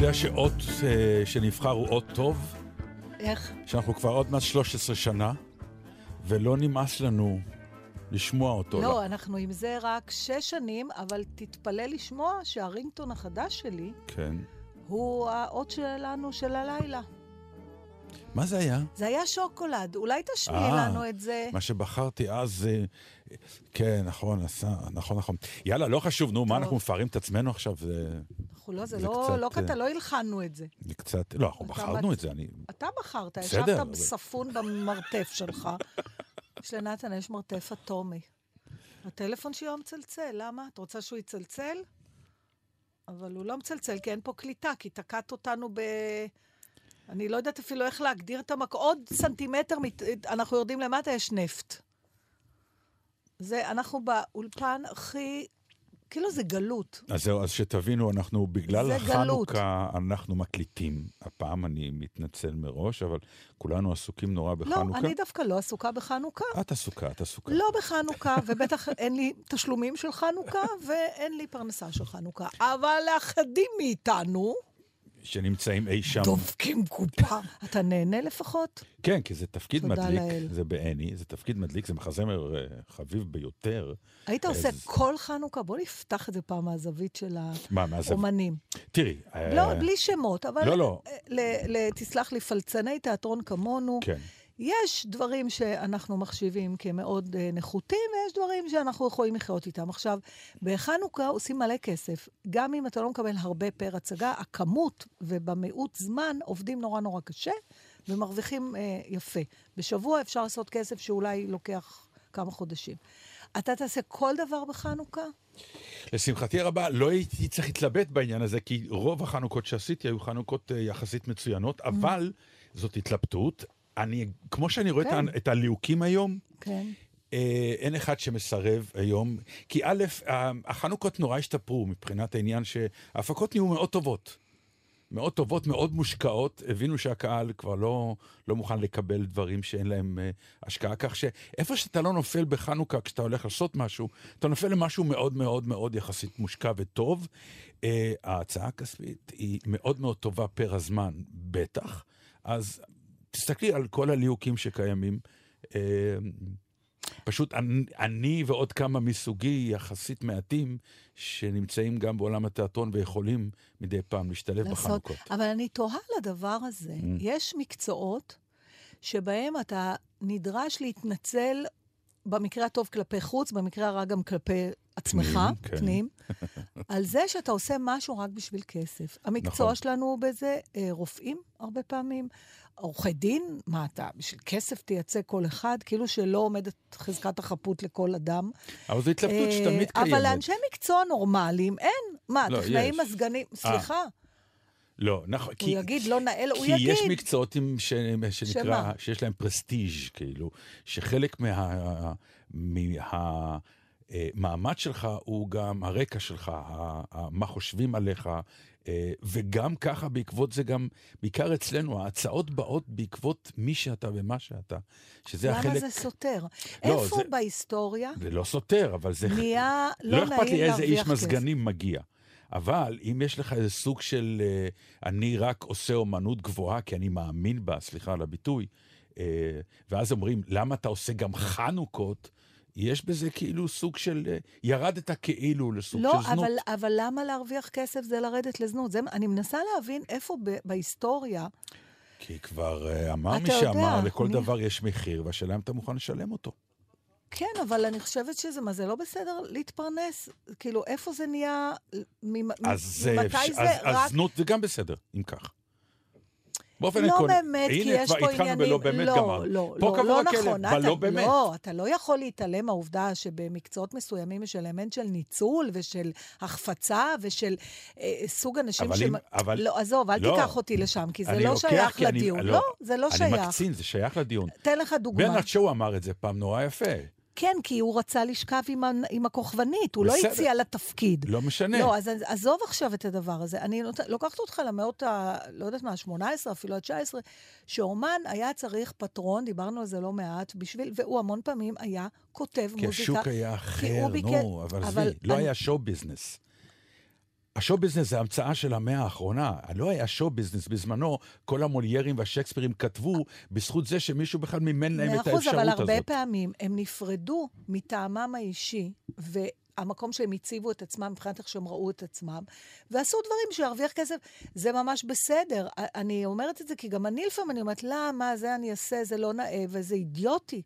יודע שאות אה, שנבחר הוא אות טוב? איך? שאנחנו כבר עוד מעט 13 שנה, ולא נמאס לנו לשמוע אותו. לא, אנחנו עם זה רק שש שנים, אבל תתפלא לשמוע שהרינגטון החדש שלי כן. הוא האות שלנו של הלילה. מה זה היה? זה היה שוקולד, אולי תשמיעי אה, לנו את זה. מה שבחרתי אז, אה, כן, נכון, עשה, נכון, נכון. יאללה, לא חשוב, נו, מה. אנחנו מפארים את עצמנו עכשיו? זה, אנחנו לא, זה זה לא, לא אה, קטע, לא הלחנו את זה. זה קצת, לא, אנחנו בחרנו את זה, אני... אתה בחרת, ישבת אבל- ספון במרתף שלך. יש לנתן, יש מרתף אטומי. הטלפון שלו מצלצל, למה? את רוצה שהוא יצלצל? אבל הוא לא מצלצל, כי אין פה קליטה, כי תקעת אותנו ב... אני לא יודעת אפילו איך להגדיר את המקום. עוד סנטימטר, מת... אנחנו יורדים למטה, יש נפט. זה, אנחנו באולפן הכי... כאילו זה גלות. אז זהו, אז שתבינו, אנחנו בגלל זה גלות. החנוכה, אנחנו מקליטים. הפעם אני מתנצל מראש, אבל כולנו עסוקים נורא לא, בחנוכה. אני דווקא לא עסוקה בחנוכה. את עסוקה, את עסוקה. לא בחנוכה, ובטח אין לי תשלומים של חנוכה, ואין לי פרנסה של חנוכה. אבל לאחדים מאיתנו שנמצאים אי שם. דופקים קופה. אתה נהנה לפחות? כן, כי זה תפקיד מדליק, לאל. זה בעיני, זה תפקיד מדליק, זה מחזמר אה, חביב ביותר. היית עושה אז- כל חנוכה? בוא נפתח את זה פעם מהזווית של? האומנים. תראי. אה, לא, בלי שמות, אבל... לא, לא. אה, ל- ל- תסלח לי, פלצני תיאטרון כמונו. כן. יש דברים שאנחנו מחשיבים כמאוד אה, נחותים, ויש דברים שאנחנו יכולים לחיות איתם. עכשיו, בחנוכה עושים מלא כסף. גם אם אתה לא מקבל הרבה פר הצגה, הכמות ובמיעוט זמן עובדים נורא נורא קשה, ומרוויחים אה, יפה. בשבוע אפשר לעשות כסף שאולי לוקח כמה חודשים. אתה תעשה כל דבר בחנוכה? לשמחתי הרבה, לא הייתי צריך להתלבט בעניין הזה, כי רוב החנוכות שעשיתי היו חנוכות אה, יחסית מצוינות, אבל זאת התלבטות. אני, כמו שאני רואה כן. את הליהוקים היום, כן. אה, אין אחד שמסרב היום, כי א', החנוכות נורא השתפרו מבחינת העניין שההפקות נהיו מאוד טובות. מאוד טובות, מאוד מושקעות, הבינו שהקהל כבר לא, לא מוכן לקבל דברים שאין להם אה, השקעה, כך שאיפה שאתה לא נופל בחנוכה כשאתה הולך לעשות משהו, אתה נופל למשהו מאוד מאוד מאוד יחסית מושקע וטוב. אה, ההצעה הכספית היא מאוד מאוד טובה פר הזמן, בטח. אז תסתכלי על כל הליהוקים שקיימים. אה, פשוט אני, אני ועוד כמה מסוגי יחסית מעטים, שנמצאים גם בעולם התיאטרון ויכולים מדי פעם להשתלב לעשות. בחנוכות. אבל אני תוהה לדבר הזה. Mm. יש מקצועות שבהם אתה נדרש להתנצל, במקרה הטוב כלפי חוץ, במקרה הרע גם כלפי עצמך, פנים, כן. פנים, על זה שאתה עושה משהו רק בשביל כסף. המקצוע נכון. שלנו הוא בזה, אה, רופאים הרבה פעמים, עורכי דין, מה אתה, בשביל כסף תייצג כל אחד, כאילו שלא עומדת חזקת החפות לכל אדם. אבל זו התלבטות אה, שתמיד קיימת. אבל לאנשי מקצוע נורמליים אין. מה, לא, טכנאים, יש. אה. מזגנים, סליחה. לא, נכון. הוא יגיד לא נאה, הוא כי יש יגיד. מקצועות עם, ש, שנקרא, שמה? שיש להם פרסטיג', כאילו, שחלק מה... מה המעמד שלך הוא גם הרקע שלך, מה חושבים עליך, אה, וגם ככה בעקבות זה גם, בעיקר אצלנו, ההצעות באות בעקבות מי שאתה ומה שאתה, שזה למה החלק... זה סותר? לא, איפה זה- בהיסטוריה זה לא סותר, אבל זה... נהיה לא לא אכפת לי איזה איש? מזגנים מגיע. אבל אם יש לך איזה סוג של אה, אני רק עושה אומנות גבוהה כי אני מאמין בה, סליחה על הביטוי, אה, ואז אומרים, למה אתה עושה גם חנוכות? יש בזה כאילו סוג של, אה, ירדת כאילו לסוג לא, של זנות. אבל, אבל למה להרוויח כסף זה לרדת לזנות? זה, אני מנסה להבין איפה ב, בהיסטוריה, כי כבר אה, אמר מי אתה יודע, שאמר, לכל אני- דבר יש מחיר, והשאלה אם אתה מוכן לשלם אותו. כן, אבל אני חושבת שזה, מה, זה לא בסדר להתפרנס? כאילו, איפה זה נהיה, אה, ממתי אז, זה אז, רק... אז זנות זה גם בסדר, אם כך. באופן לא עקרוני. באמת, כי הנה, יש כבר פה התחלנו עניינים... בלא באמת לא, גמר. לא, פה לא, לא נכון. אתה, לא באמת. לא, אתה לא יכול להתעלם מהעובדה שבמקצועות מסוימים יש אלמנט של ניצול ושל החפצה ושל אה, סוג אנשים אבל ש... אם- אבל- לא, עזוב, אל לא. תיקח אותי לשם, כי זה אני לא שייך כי אני- לדיון. לא, זה לא אני שייך. מקצין, זה שייך לדיון. תן לך דוגמה. ברנרד שואו אמר את זה פעם נורא יפה. כן, כי הוא רצה לשכב עם, ה- עם הכוכבנית, הוא בסדר. לא הציע לה תפקיד. לא משנה. לא, אז עזוב עכשיו את הדבר הזה. אני נות... לוקחת אותך למאות ה... לא יודעת מה, ה-18, אפילו ה-19, שאומן היה צריך פטרון, דיברנו על זה לא מעט, בשביל, והוא המון פעמים היה כותב כי מוזיקה. השוק היה אחר, נו, אבל אבל עזבי, לא אני- היה Show business. ה show business זה המצאה של המאה האחרונה. לא היה show business בזמנו, כל המוליירים והשייקספירים כתבו בזכות זה שמישהו בכלל מימן להם מאה אחוז, את האפשרות אבל הזאת. הרבה פעמים הם נפרדו מטעמם האישי, והמקום שהם הציבו את עצמם, מבחינת איך שהם ראו את עצמם, ועשו דברים שירוויח כסף, זה ממש בסדר. אני אומרת את זה כי גם אני לפעמים, אני אומרת, למה, זה אני אעשה, זה לא נאה, וזה אידיוטי.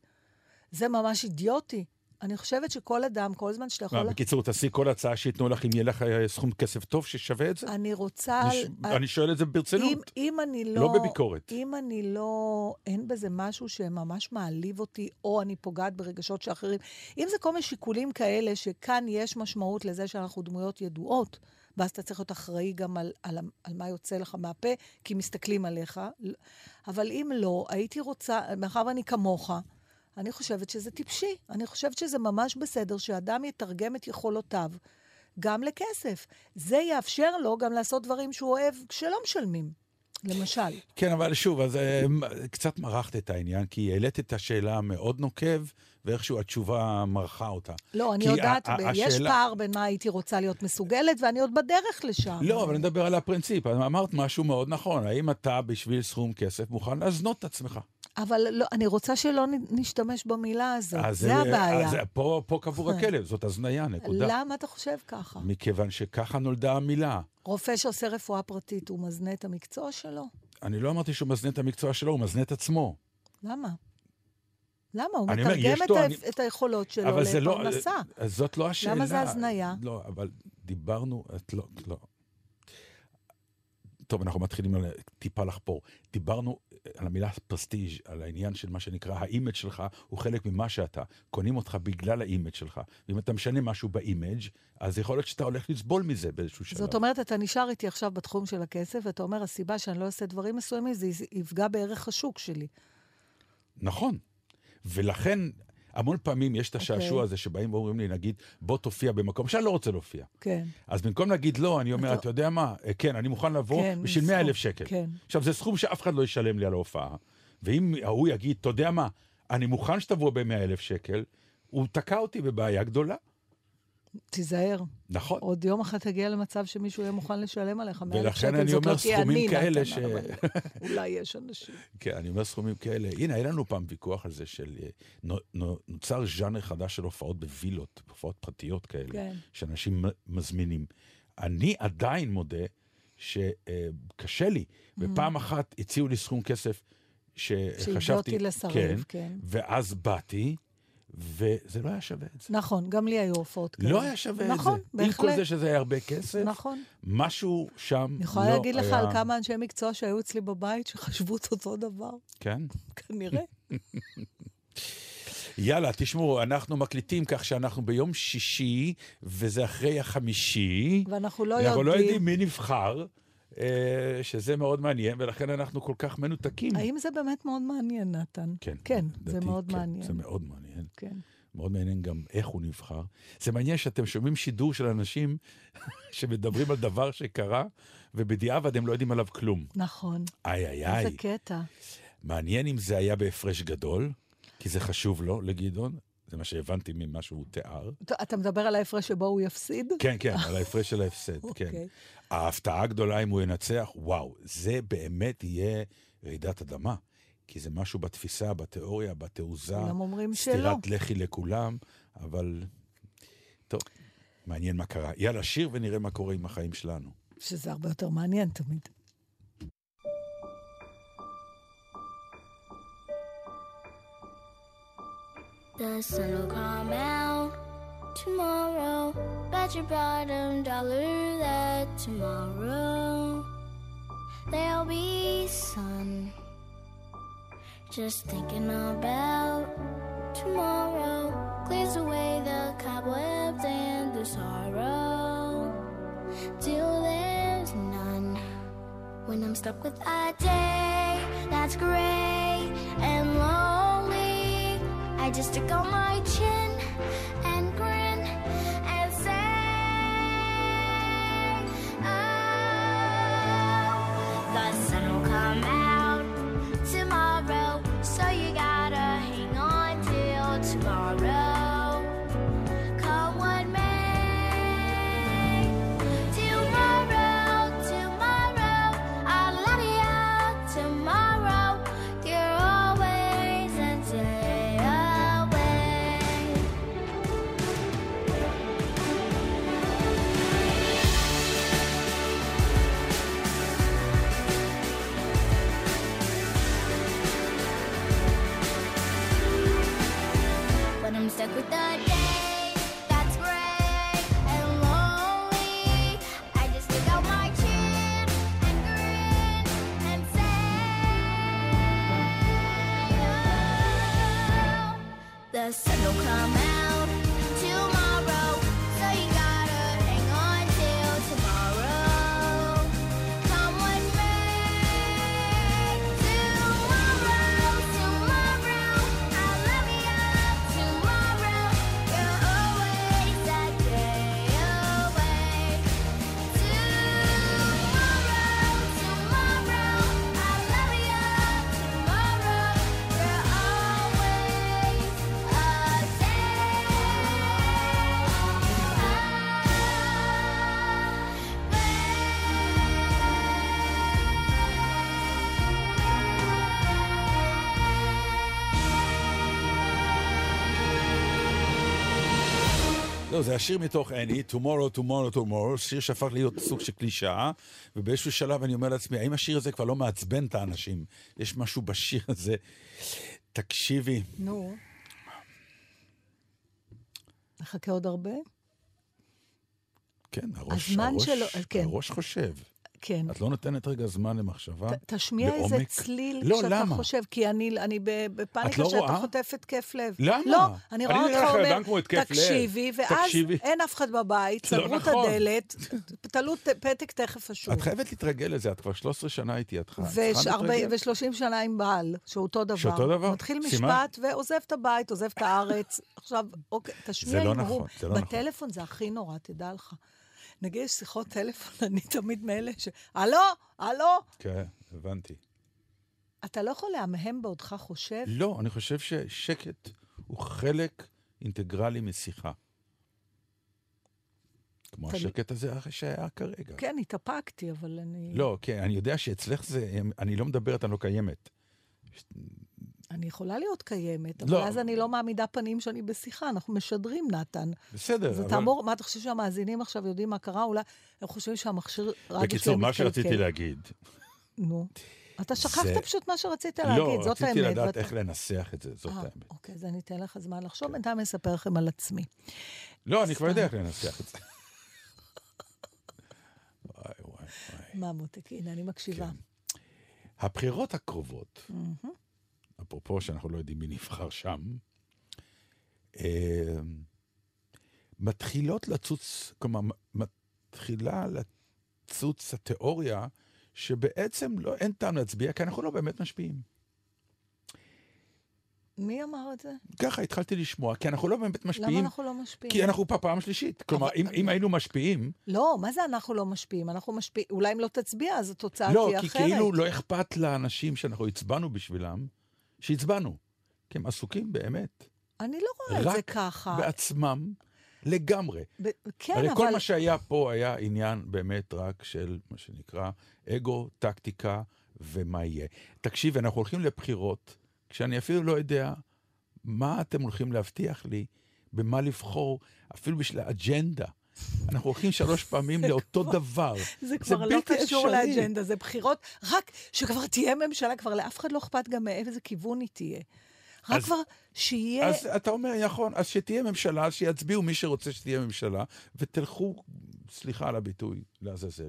זה ממש אידיוטי. אני חושבת שכל אדם, כל זמן שאתה יכול... מה, בקיצור, תעשי כל הצעה שייתנו לך אם יהיה לך אה, סכום כסף טוב ששווה את זה? אני רוצה... אני שואל את זה ברצינות. אם אני לא... לא בביקורת. אם אני לא... אין בזה משהו שממש מעליב אותי, או אני פוגעת ברגשות של אחרים. אם זה כל מיני שיקולים כאלה, שכאן יש משמעות לזה שאנחנו דמויות ידועות, ואז אתה צריך להיות אחראי גם על, על, על מה יוצא לך מהפה, כי מסתכלים עליך. אבל אם לא, הייתי רוצה, מאחר ואני כמוך, אני חושבת שזה טיפשי. אני חושבת שזה ממש בסדר שאדם יתרגם את יכולותיו גם לכסף. זה יאפשר לו גם לעשות דברים שהוא אוהב כשלא משלמים. למשל. כן, אבל שוב, אז אה, קצת מרחת את העניין, כי העלית את השאלה המאוד נוקב, ואיכשהו התשובה מרחה אותה. לא, אני יודעת, ה- ה- יש השאלה- פער בין מה הייתי רוצה להיות מסוגלת, ואני עוד בדרך לשם. לא, אבל אני מדבר על הפרינציפ. אמרת משהו מאוד נכון. האם אתה בשביל סכום כסף מוכן להזנות את עצמך? אבל לא, אני רוצה שלא נשתמש במילה הזאת, אז, זה אה, הבעיה. אז פה, פה קבור הכלב, זאת הזניה, נקודה. למה אתה חושב ככה? מכיוון שככה נולדה המילה. רופא שעושה רפואה פרטית, הוא מזנה את המקצוע שלו? אני לא אמרתי שהוא מזנה את המקצוע שלו, הוא מזנה את עצמו. למה? למה? הוא אומר, מתרגם יש את, לו- אני- את היכולות שלו לא... לפרנסה. אז זאת לא השאלה. למה זה הזניה? לא, אבל דיברנו... את לא... לא. טוב, אנחנו מתחילים טיפה לחפור. דיברנו על המילה פרסטיג', על העניין של מה שנקרא, ה image שלך הוא חלק ממה שאתה. קונים אותך בגלל ה image שלך. ואם אתה משנה משהו ב image, אז יכול להיות שאתה הולך לסבול מזה באיזשהו שלב. זאת אומרת, אתה נשאר איתי עכשיו בתחום של הכסף, ואתה אומר, הסיבה שאני לא אעשה דברים מסוימים, זה יפגע בערך השוק שלי. נכון. ולכן, המון פעמים יש את השעשוע אוקיי. הזה שבאים ואומרים לי, נגיד, בוא תופיע במקום שאני לא רוצה להופיע. כן. אז במקום להגיד לא, אני אומר, אתה- אתה יודע מה, אה, כן, אני מוכן לבוא כן, בשביל סכום, 100 אלף שקל. כן. עכשיו, זה סכום שאף אחד לא ישלם לי על ההופעה. ואם ההוא יגיד, אתה יודע מה, אני מוכן שתבוא ב-100 אלף שקל, הוא תקע אותי בבעיה גדולה. תיזהר. נכון. עוד יום אחד תגיע למצב שמישהו יהיה מוכן לשלם עליך 100 אלף שקל. ולכן אני אומר סכומים כאלה ש- אולי יש אנשים. כן, אני אומר סכומים כאלה. הנה, היה לנו פעם ויכוח על זה של... אה, נו- נו- נוצר ז'אנר חדש של הופעות בווילות, הופעות פרטיות כאלה, כן. שאנשים מזמינים. אני עדיין מודה שקשה לי, ופעם אחת הציעו לי סכום כסף שחשבתי... אותי לסרב, כן. ואז באתי, וזה לא היה שווה את זה. נכון, גם לי היו הופעות כאלה. לא היה שווה נכון, את זה. עם כל בהחלט. זה שזה היה הרבה כסף, נכון. משהו שם אני לא יכולה להגיד לך היה- על כמה אנשי מקצוע שהיו אצלי בבית שחשבו את אותו דבר, כן? כנראה. יאללה, תשמעו, אנחנו מקליטים כך שאנחנו ביום שישי, וזה אחרי החמישי. ואנחנו לא אנחנו לא יודעים יודעים מי נבחר, שזה מאוד מעניין, ולכן אנחנו כל כך מנותקים. האם זה באמת מאוד מעניין, נתן. כן, כן, זה לדעתי, מאוד כן, מעניין. זה מאוד מעניין. כן. מאוד מעניין גם איך הוא נבחר. זה מעניין שאתם שומעים שידור של אנשים שמדברים על דבר שקרה, ובדיעבד הם לא יודעים עליו כלום. נכון. איי איי איזה איי. קטע. מעניין אם זה היה בהפרש גדול, כי זה חשוב לו, לגדעון. זה מה שהבנתי ממה שהוא תיאר. אתה מדבר על ההפרש שבו הוא יפסיד? כן, כן, על ההפרש של ההפסד, כן. ההפתעה הגדולה אם הוא ינצח, וואו, זה באמת יהיה רעידת אדמה. כי זה משהו בתפיסה, בתיאוריה, בתעוזה. כולם אומרים שלא. סטירת לחי לכולם, אבל... טוב, מעניין מה קרה. יאללה, שיר ונראה מה קורה עם החיים שלנו. שזה הרבה יותר מעניין תמיד. The sun will come out tomorrow. Bet your bottom dollar that tomorrow there'll be sun. Just thinking about tomorrow clears away the cobwebs and the sorrow till there's none. When I'm stuck with a day that's gray and lonely, I just stick on my chin לא, זה השיר מתוך אני, Tomorrow, Tomorrow, Tomorrow, שיר שהפך להיות סוג של קלישאה, ובאיזשהו שלב אני אומר לעצמי, האם השיר הזה כבר לא מעצבן את האנשים? יש משהו בשיר הזה. תקשיבי, נו. נחכה עוד הרבה? כן, הראש, הראש, שלו- כן. הראש חושב. כן. את לא נותנת רגע זמן למחשבה? ת- תשמיע איזה לעומק? צליל לא, שאתה למה? חושב, כי אני, אני ב- את בפאניקה לא שאתה רואה? חוטף התקף לב. למה? לא, אני רואה אותך אומר. תקשיבי, ואז תקשיבי. אין אף אחד בבית, לא סגרו את נכון. הדלת, תלו פתק תכף אשוב. את חייבת להתרגל לזה, את כבר 13 שנה איתי, את צריכה ו-40 להתרגל. ו-30 שנה עם בעל, שהוא אותו דבר. שאותו דבר? מתחיל? משפט ועוזב את הבית, עוזב את הארץ. עכשיו, אוקיי, תשמיע זה לא נכון. זה לא נכון. בטלפון זה הכי נורא, תדע לך. נגיד, יש שיחות טלפון, אני תמיד מאלה ש... הלו, הלו. כן, הבנתי. אתה לא יכול להמהם בעודך חושב? לא, אני חושב ששקט הוא חלק אינטגרלי משיחה. כמו תל- השקט הזה שהיה כרגע. כן, התאפקתי, אבל אני... לא, כן, אני יודע שאצלך זה, אני לא מדברת, אני לא קיימת. אני יכולה להיות קיימת, אבל לא. אז אני לא מעמידה פנים שאני בשיחה, אנחנו משדרים, נתן. בסדר, אבל... אתה אמור, מה אתה חושב שהמאזינים עכשיו יודעים מה קרה? אולי הם חושבים שהמכשיר רדיו. בקיצור, מה שרציתי להגיד, נו. אתה שכחת זה- פשוט מה שרצית לא, להגיד, זאת רציתי האמת. לדעת ואתה- איך לנסח את זה, זאת אה, האמת. אוקיי, אז אני אתן לך זמן לחשוב, כן. בינתיים אני אספר לכם על עצמי. לא, אני כבר יודע איך לנסח את זה. וואי, וואי, וואי. מה מותק? הנה, אני מקשיבה. כן. הבחירות הקרובות, אפרופו שאנחנו לא יודעים מי נבחר שם, אה, מתחילות לצוץ, כלומר, מתחילה לצוץ התיאוריה שבעצם לא, אין טעם להצביע, כי אנחנו לא באמת משפיעים. מי אמר את זה? ככה התחלתי לשמוע, כי אנחנו לא באמת למה משפיעים, אנחנו לא משפיעים? כי אנחנו פה פעם שלישית. כלומר, אבל- אם, אם היינו משפיעים, לא, מה זה אנחנו לא משפיעים? אנחנו משפיעים, אולי אם לא תצביע, אז התוצאה לא, תהיה כי אחרת. כאילו לא אכפת לאנשים שאנחנו הצבענו בשבילם, שהצבענו. כי הם עסוקים באמת, אני לא רואה את זה רק ככה. בעצמם, לגמרי. ב- כן, הרי אבל... כל מה שהיה פה היה עניין באמת רק של מה שנקרא אגו, טקטיקה ומה יהיה. תקשיב, אנחנו הולכים לבחירות, כשאני אפילו לא יודע מה אתם הולכים להבטיח לי, במה לבחור, אפילו בשביל האג'נדה. אנחנו הולכים שלוש פעמים לאותו דבר. זה כבר לא קשור. לאג'נדה, זה בחירות, רק שכבר תהיה ממשלה, כבר לאף אחד לא אכפת גם מאיזה כיוון היא תהיה. רק אז- כבר שיהיה... אז אתה אומר, נכון, אז שתהיה ממשלה, שיצביעו מי שרוצה שתהיה ממשלה, ותלכו, סליחה על הביטוי, לעזאזל.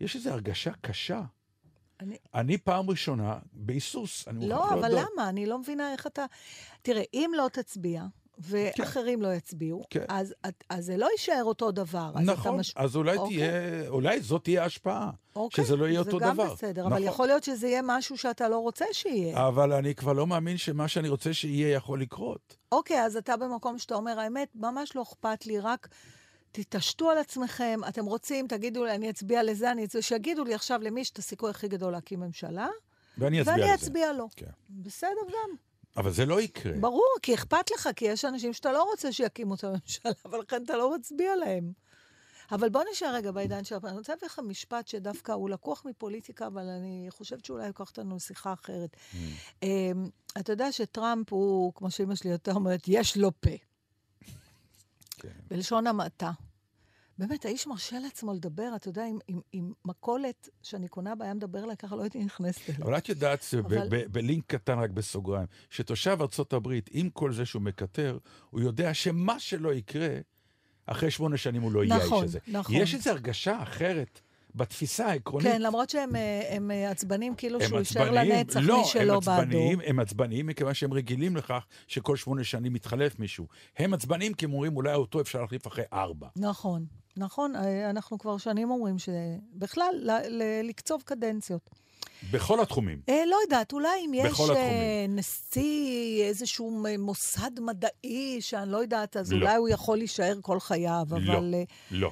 יש איזו הרגשה קשה. אני- אני פעם ראשונה בהיסוס, אני מוכרח לא, להודות. אבל למה? אני לא מבינה איך אתה... תראה, אם לא תצביע, ואחרים לא יצביעו, כן. אז, אז זה לא יישאר אותו דבר. אז נכון, מש- אז אולי אוקיי. תהיה, אולי זאת תהיה ההשפעה. אוקיי, שזה לא יהיה אותו זה גם דבר. בסדר, נכון. אבל יכול להיות שזה יהיה משהו שאתה לא רוצה שיהיה. אבל אני כבר לא מאמין שמה שאני רוצה שיהיה יכול לקרות. אוקיי, אז אתה במקום שאתה אומר, האמת, ממש לא אכפת לי, רק תתעשתו על עצמכם, אתם רוצים, תגידו לי, אני אצביע לזה, אני אצביע, שיגידו לי עכשיו למי יש את הסיכוי הכי גדול להקים ממשלה, ואני אצביע ואני. אצביע לו. כן. בסדר גם. אבל זה לא יקרה. ברור, כי אכפת לך, כי יש אנשים שאתה לא רוצה שיקימו את הממשלה, ולכן אתה לא מצביע להם. אבל בוא נשאר רגע בעידן של... אני רוצה להביא לך משפט שדווקא הוא לקוח מפוליטיקה, אבל אני חושבת שאולי ייקח אותנו לשיחה אחרת. אמ, אתה יודע שטראמפ הוא, כמו שאמא שלי יותר אומרת, יש לו פה. כן. בלשון המעטה. באמת, האיש מרשה לעצמו לדבר, אתה יודע, עם, עם, עם מכולת שאני קונה בה, היה מדבר אליי ככה, לא הייתי נכנסת אליו. אבל את יודעת, אבל- בלינק קטן רק בסוגריים, שתושב ארצות הברית, עם כל זה שהוא מקטר, הוא יודע שמה שלא יקרה, אחרי שמונה שנים הוא לא יהיה האיש נכון, הזה. נכון. יש איזו הרגשה אחרת בתפיסה העקרונית. כן, למרות שהם אה, הם אה, עצבנים כאילו הם שהוא יישאר לנצח לא, מי שלא הם בעדו. עצבניים, הם עצבניים מכיוון שהם רגילים לכך שכל שמונה שנים מתחלף מישהו. הם עצבניים כי הם אומרים, אולי אותו אפשר להחליף אחרי ארבע. נכון, נכון, אה, אנחנו כבר שנים אומרים שבכלל, ל- ל- לקצוב קדנציות. בכל התחומים. אה, לא יודעת, אולי אם יש אה. נשיא, איזשהו מוסד מדעי, שאני לא יודעת, אז לא. אולי הוא יכול להישאר כל חייו, לא. אבל... אה, לא.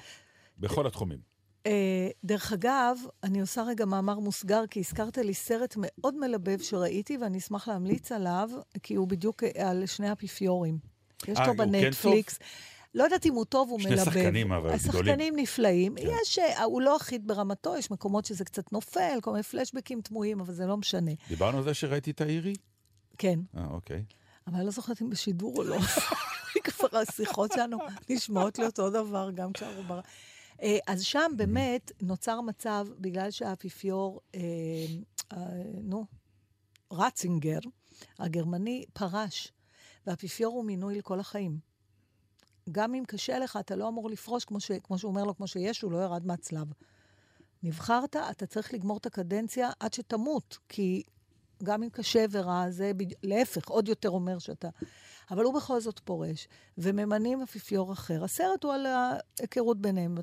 בכל התחומים. אה, דרך אגב, אני עושה רגע מאמר מוסגר, כי הזכרת לי סרט מאוד מלבב שראיתי, ואני אשמח להמליץ עליו, כי הוא בדיוק אה, על שני האפיפיורים. יש אה, אותו כן בנטפליקס. לא יודעת אם הוא טוב, הוא שני מלבב. שחקנים, אבל, השחקנים גדולים. נפלאים. כן. יש, אה, הוא לא אחיד ברמתו, יש מקומות שזה קצת נופל, כל מיני פלשבקים תמוהים, אבל זה לא משנה. דיברנו על זה שראיתי את האירי? כן, אה, אוקיי. אבל אני לא זוכרת אם בשידור או לא. כבר השיחות שלנו נשמעות לי אותו דבר, גם כשאנחנו בר... אה, אז שם באמת נוצר מצב, בגלל שהאפיפיור, אה, אה, נו, רצינגר, הגרמני, פרש, והאפיפיור הוא מינוי לכל החיים. גם אם קשה לך, אתה לא אמור לפרוש, כמו, ש, כמו שהוא אומר לו, כמו שישו, לא ירד מהצלב. נבחרת, אתה צריך לגמור את הקדנציה עד שתמות, כי גם אם קשה ורע, זה בד... להפך, עוד יותר אומר שאתה... אבל הוא בכל זאת פורש, וממנים אפיפיור אחר. הסרט הוא על ההיכרות ביניהם.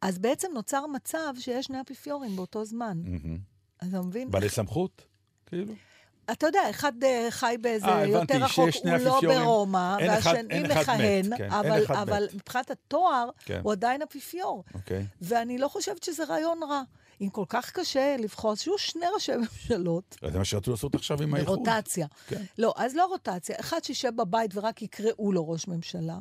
אז בעצם נוצר מצב שיש שני אפיפיורים באותו זמן. אז אתה מבין? בעלי סמכות? כאילו? אתה יודע, אחד אה, חי באיזה אה, הבנתי, יותר רחוק, הוא לא. ברומא, והשני מכהן, כן, אבל, אבל. מבחינת התואר, כן. הוא עדיין אפיפיור. אוקיי. ואני לא חושבת שזה רעיון רע. אם כל כך קשה לבחור, אז שיהיו שני ראשי ממשלות. זה מה שרצו לעשות עכשיו עם האיחוד. ברוטציה. כן. לא, אז לא רוטציה. אחד שישב בבית ורק יקראו לו ראש ממשלה.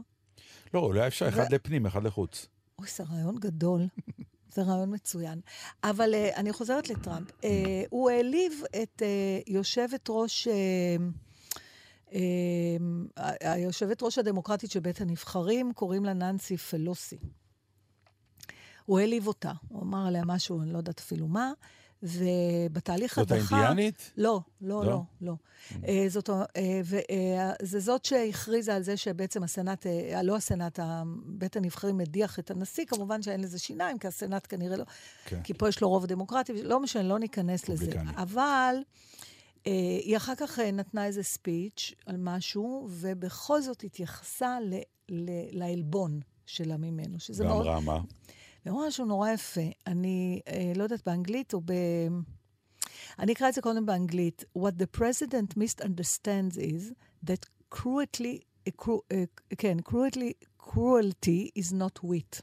לא, אולי אפשר אחד לפנים, אחד לחוץ. אוי, זה רעיון גדול. זה רעיון מצוין. אבל uh, אני חוזרת לטראמפ. Uh, הוא העליב את uh, יושבת ראש... Uh, היושבת ראש הדמוקרטית של בית הנבחרים, קוראים לה ננסי פלוסי. הוא העליב אותה, הוא אמר עליה משהו, אני לא יודעת אפילו מה, ובתהליך זאת הדחה... האינדיאנית? לא, לא, לא? לא, לא. אה, זאת, אה, וזה זאת שהכריזה על זה שבעצם הסנאט, אה, לא הסנאט, בית הנבחרים מדיח את הנשיא, כמובן שאין לזה שיניים, כי הסנאט כנראה לא... כן. כי פה יש לו רוב דמוקרטי, לא משנה, לא ניכנס לזה. אבל אה, היא אחר כך אה, נתנה איזה ספיץ' על משהו, ובכל זאת התייחסה לעלבון שלה ממנו, שזה מאוד... ואמרה מה? אמרה משהו נורא יפה. אני אה, לא יודעת באנגלית או ב... אני אקרא את זה קודם באנגלית. What the president misunderstands is that cruelty, cru, uh, כן, cruelty, cruelty is not wit.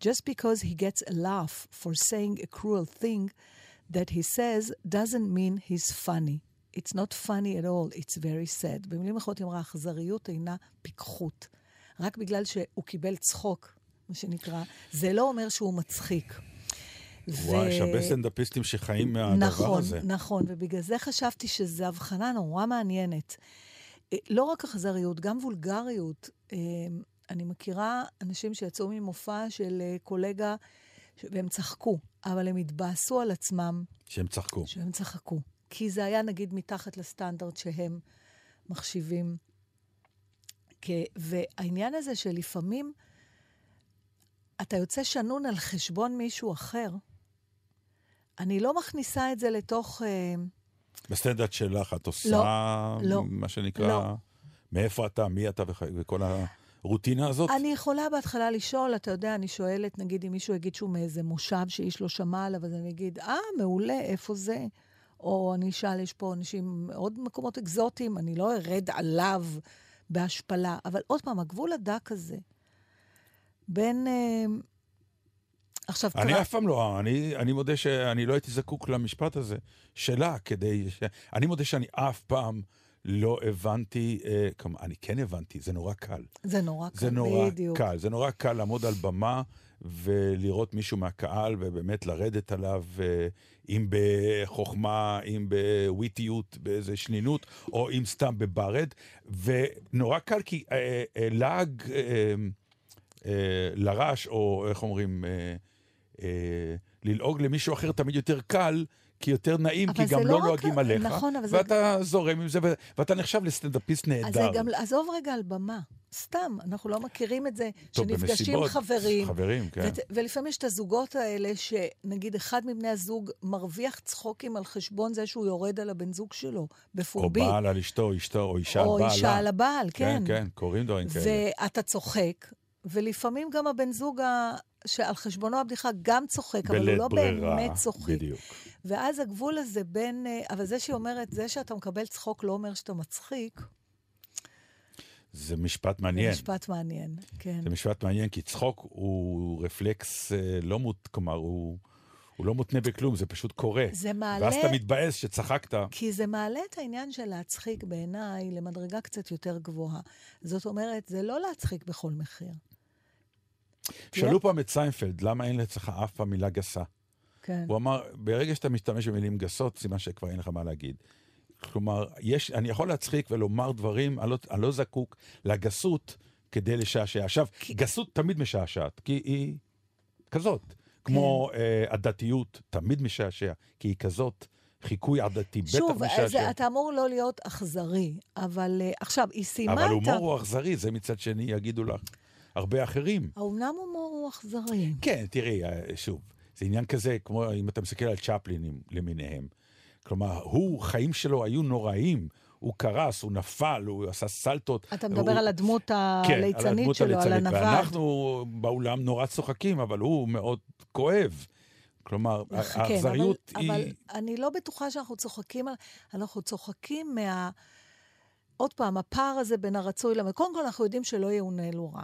Just because he gets a laugh for saying a cruel thing that he says doesn't mean he's funny. It's not funny at all, it's very sad. במילים אחרות היא אמרה, אכזריות אינה פיקחות. רק בגלל שהוא קיבל צחוק, מה שנקרא, זה לא אומר שהוא מצחיק. וואי, יש הרבה סטנדאפיסטים שחיים מהדבר נכון, הזה. נכון, ובגלל זה חשבתי שזו הבחנה נורא מעניינת. אה, לא רק אכזריות, גם וולגריות. אה, אני מכירה אנשים שיצאו ממופע של אה, קולגה, והם צחקו, אבל הם התבאסו על עצמם שהם צחקו. שהם צחקו. כי זה היה נגיד מתחת לסטנדרט שהם מחשיבים. והעניין הזה שלפעמים אתה יוצא שנון על חשבון מישהו אחר, אני לא מכניסה את זה לתוך... אה, בסטנדרט שלך, את עושה לא, מה שנקרא, לא. מאיפה אתה, מי אתה וכ- וכל הרוטינה הזאת? אני יכולה בהתחלה לשאול, אתה יודע, אני שואלת, נגיד, אם מישהו יגיד שהוא מאיזה מושב שאיש לא שמע עליו, אז אני אגיד, אה, מעולה, איפה זה? או אני אשאל, יש פה אנשים מאוד מקומות אקזוטיים, אני לא ארד עליו בהשפלה. אבל עוד פעם, הגבול הדק הזה, בין... אה, עכשיו, אני קרה- אף פעם לא, אני, אני מודה שאני לא הייתי זקוק למשפט הזה שלה, כדי ש... אני מודה שאני אף פעם לא הבנתי, אה, כמה, אני כן הבנתי, זה נורא קל. זה נורא קל, זה נורא בדיוק. קל, זה נורא קל לעמוד על במה ולראות מישהו מהקהל ובאמת לרדת עליו, אה, אם בחוכמה, אם בוויטיות, באיזה שנינות, או אם סתם בברד, ונורא קל כי אה, אה, לעג אה, לרש, או איך אומרים, אה, אה, ללעוג למישהו אחר תמיד יותר קל. כי יותר נעים, כי זה גם לא לא רק- לועגים עליך, נכון, אבל זה- ואתה זורם עם זה, ו- ואתה נחשב לסטנדאפיסט נהדר. אז זה גם, עזוב רגע על במה. סתם, אנחנו לא מכירים את זה, טוב, שנפגשים במסיבות, חברים. חברים, כן. ות, ולפעמים יש את הזוגות האלה, שנגיד אחד מבני הזוג מרוויח צחוקים על חשבון זה שהוא יורד על הבן זוג שלו, או בפומבי. בעל על אשתו, אשתו, או אישה על או בעלה. אישה על הבעל, כן. כן, כן, קורים דברים כאלה. ואתה צוחק, ולפעמים גם הבן זוג ה... שעל חשבונו הבדיחה גם צוחק, אבל הוא לא ברירה, באמת צוחק. בדיוק. ואז הגבול הזה בין... אה, אבל זה שהיא אומרת, זה שאתה מקבל צחוק לא אומר שאתה מצחיק, זה משפט זה מעניין. משפט מעניין, כן. זה משפט מעניין, כי צחוק הוא רפלקס אה, לא מות... כלומר, הוא... הוא לא מותנה בכלום, זה פשוט קורה. זה מעלה... ואז אתה מתבאס שצחקת. כי זה מעלה את העניין של להצחיק בעיניי למדרגה קצת יותר גבוהה. זאת אומרת, זה לא להצחיק בכל מחיר. שאלו פעם את סיינפלד, למה אין לך אף פעם מילה גסה? כן. הוא אמר, ברגע שאתה משתמש במילים גסות, סימן שכבר אין לך מה להגיד. כלומר, יש, אני יכול להצחיק ולומר דברים, אני לא, אני לא זקוק לגסות כדי לשעשע. עכשיו, כי- גסות תמיד משעשעת, כי היא כזאת. כמו כן. אה, עדתיות, תמיד משעשע, כי היא כזאת. חיקוי עדתי, בטח שוב, משעשע. זה, אתה אמור לא להיות אכזרי, אבל uh, עכשיו, היא סיימה את אבל ה... הומור הוא אכזרי, זה מצד שני יגידו לך הרבה אחרים. האומנם הומור הוא אכזרי? כן, תראי, אה, שוב, זה עניין כזה, כמו אם אתה מסתכל על צ'פלינים למיניהם. כלומר, הוא, חיים שלו היו נוראים. הוא קרס, הוא נפל, הוא עשה סלטות. אתה מדבר הוא... על הדמות כן, על הליצנית הדמות שלו, על הליצנית. הנווד. ואנחנו באולם נורא צוחקים, אבל הוא מאוד כואב. כלומר, כן, האכזריות אבל, היא... אבל אני לא בטוחה שאנחנו צוחקים על... אנחנו צוחקים מה... עוד פעם, הפער הזה בין הרצוי למ... קודם כל, אנחנו יודעים שלא יאונה לו רע.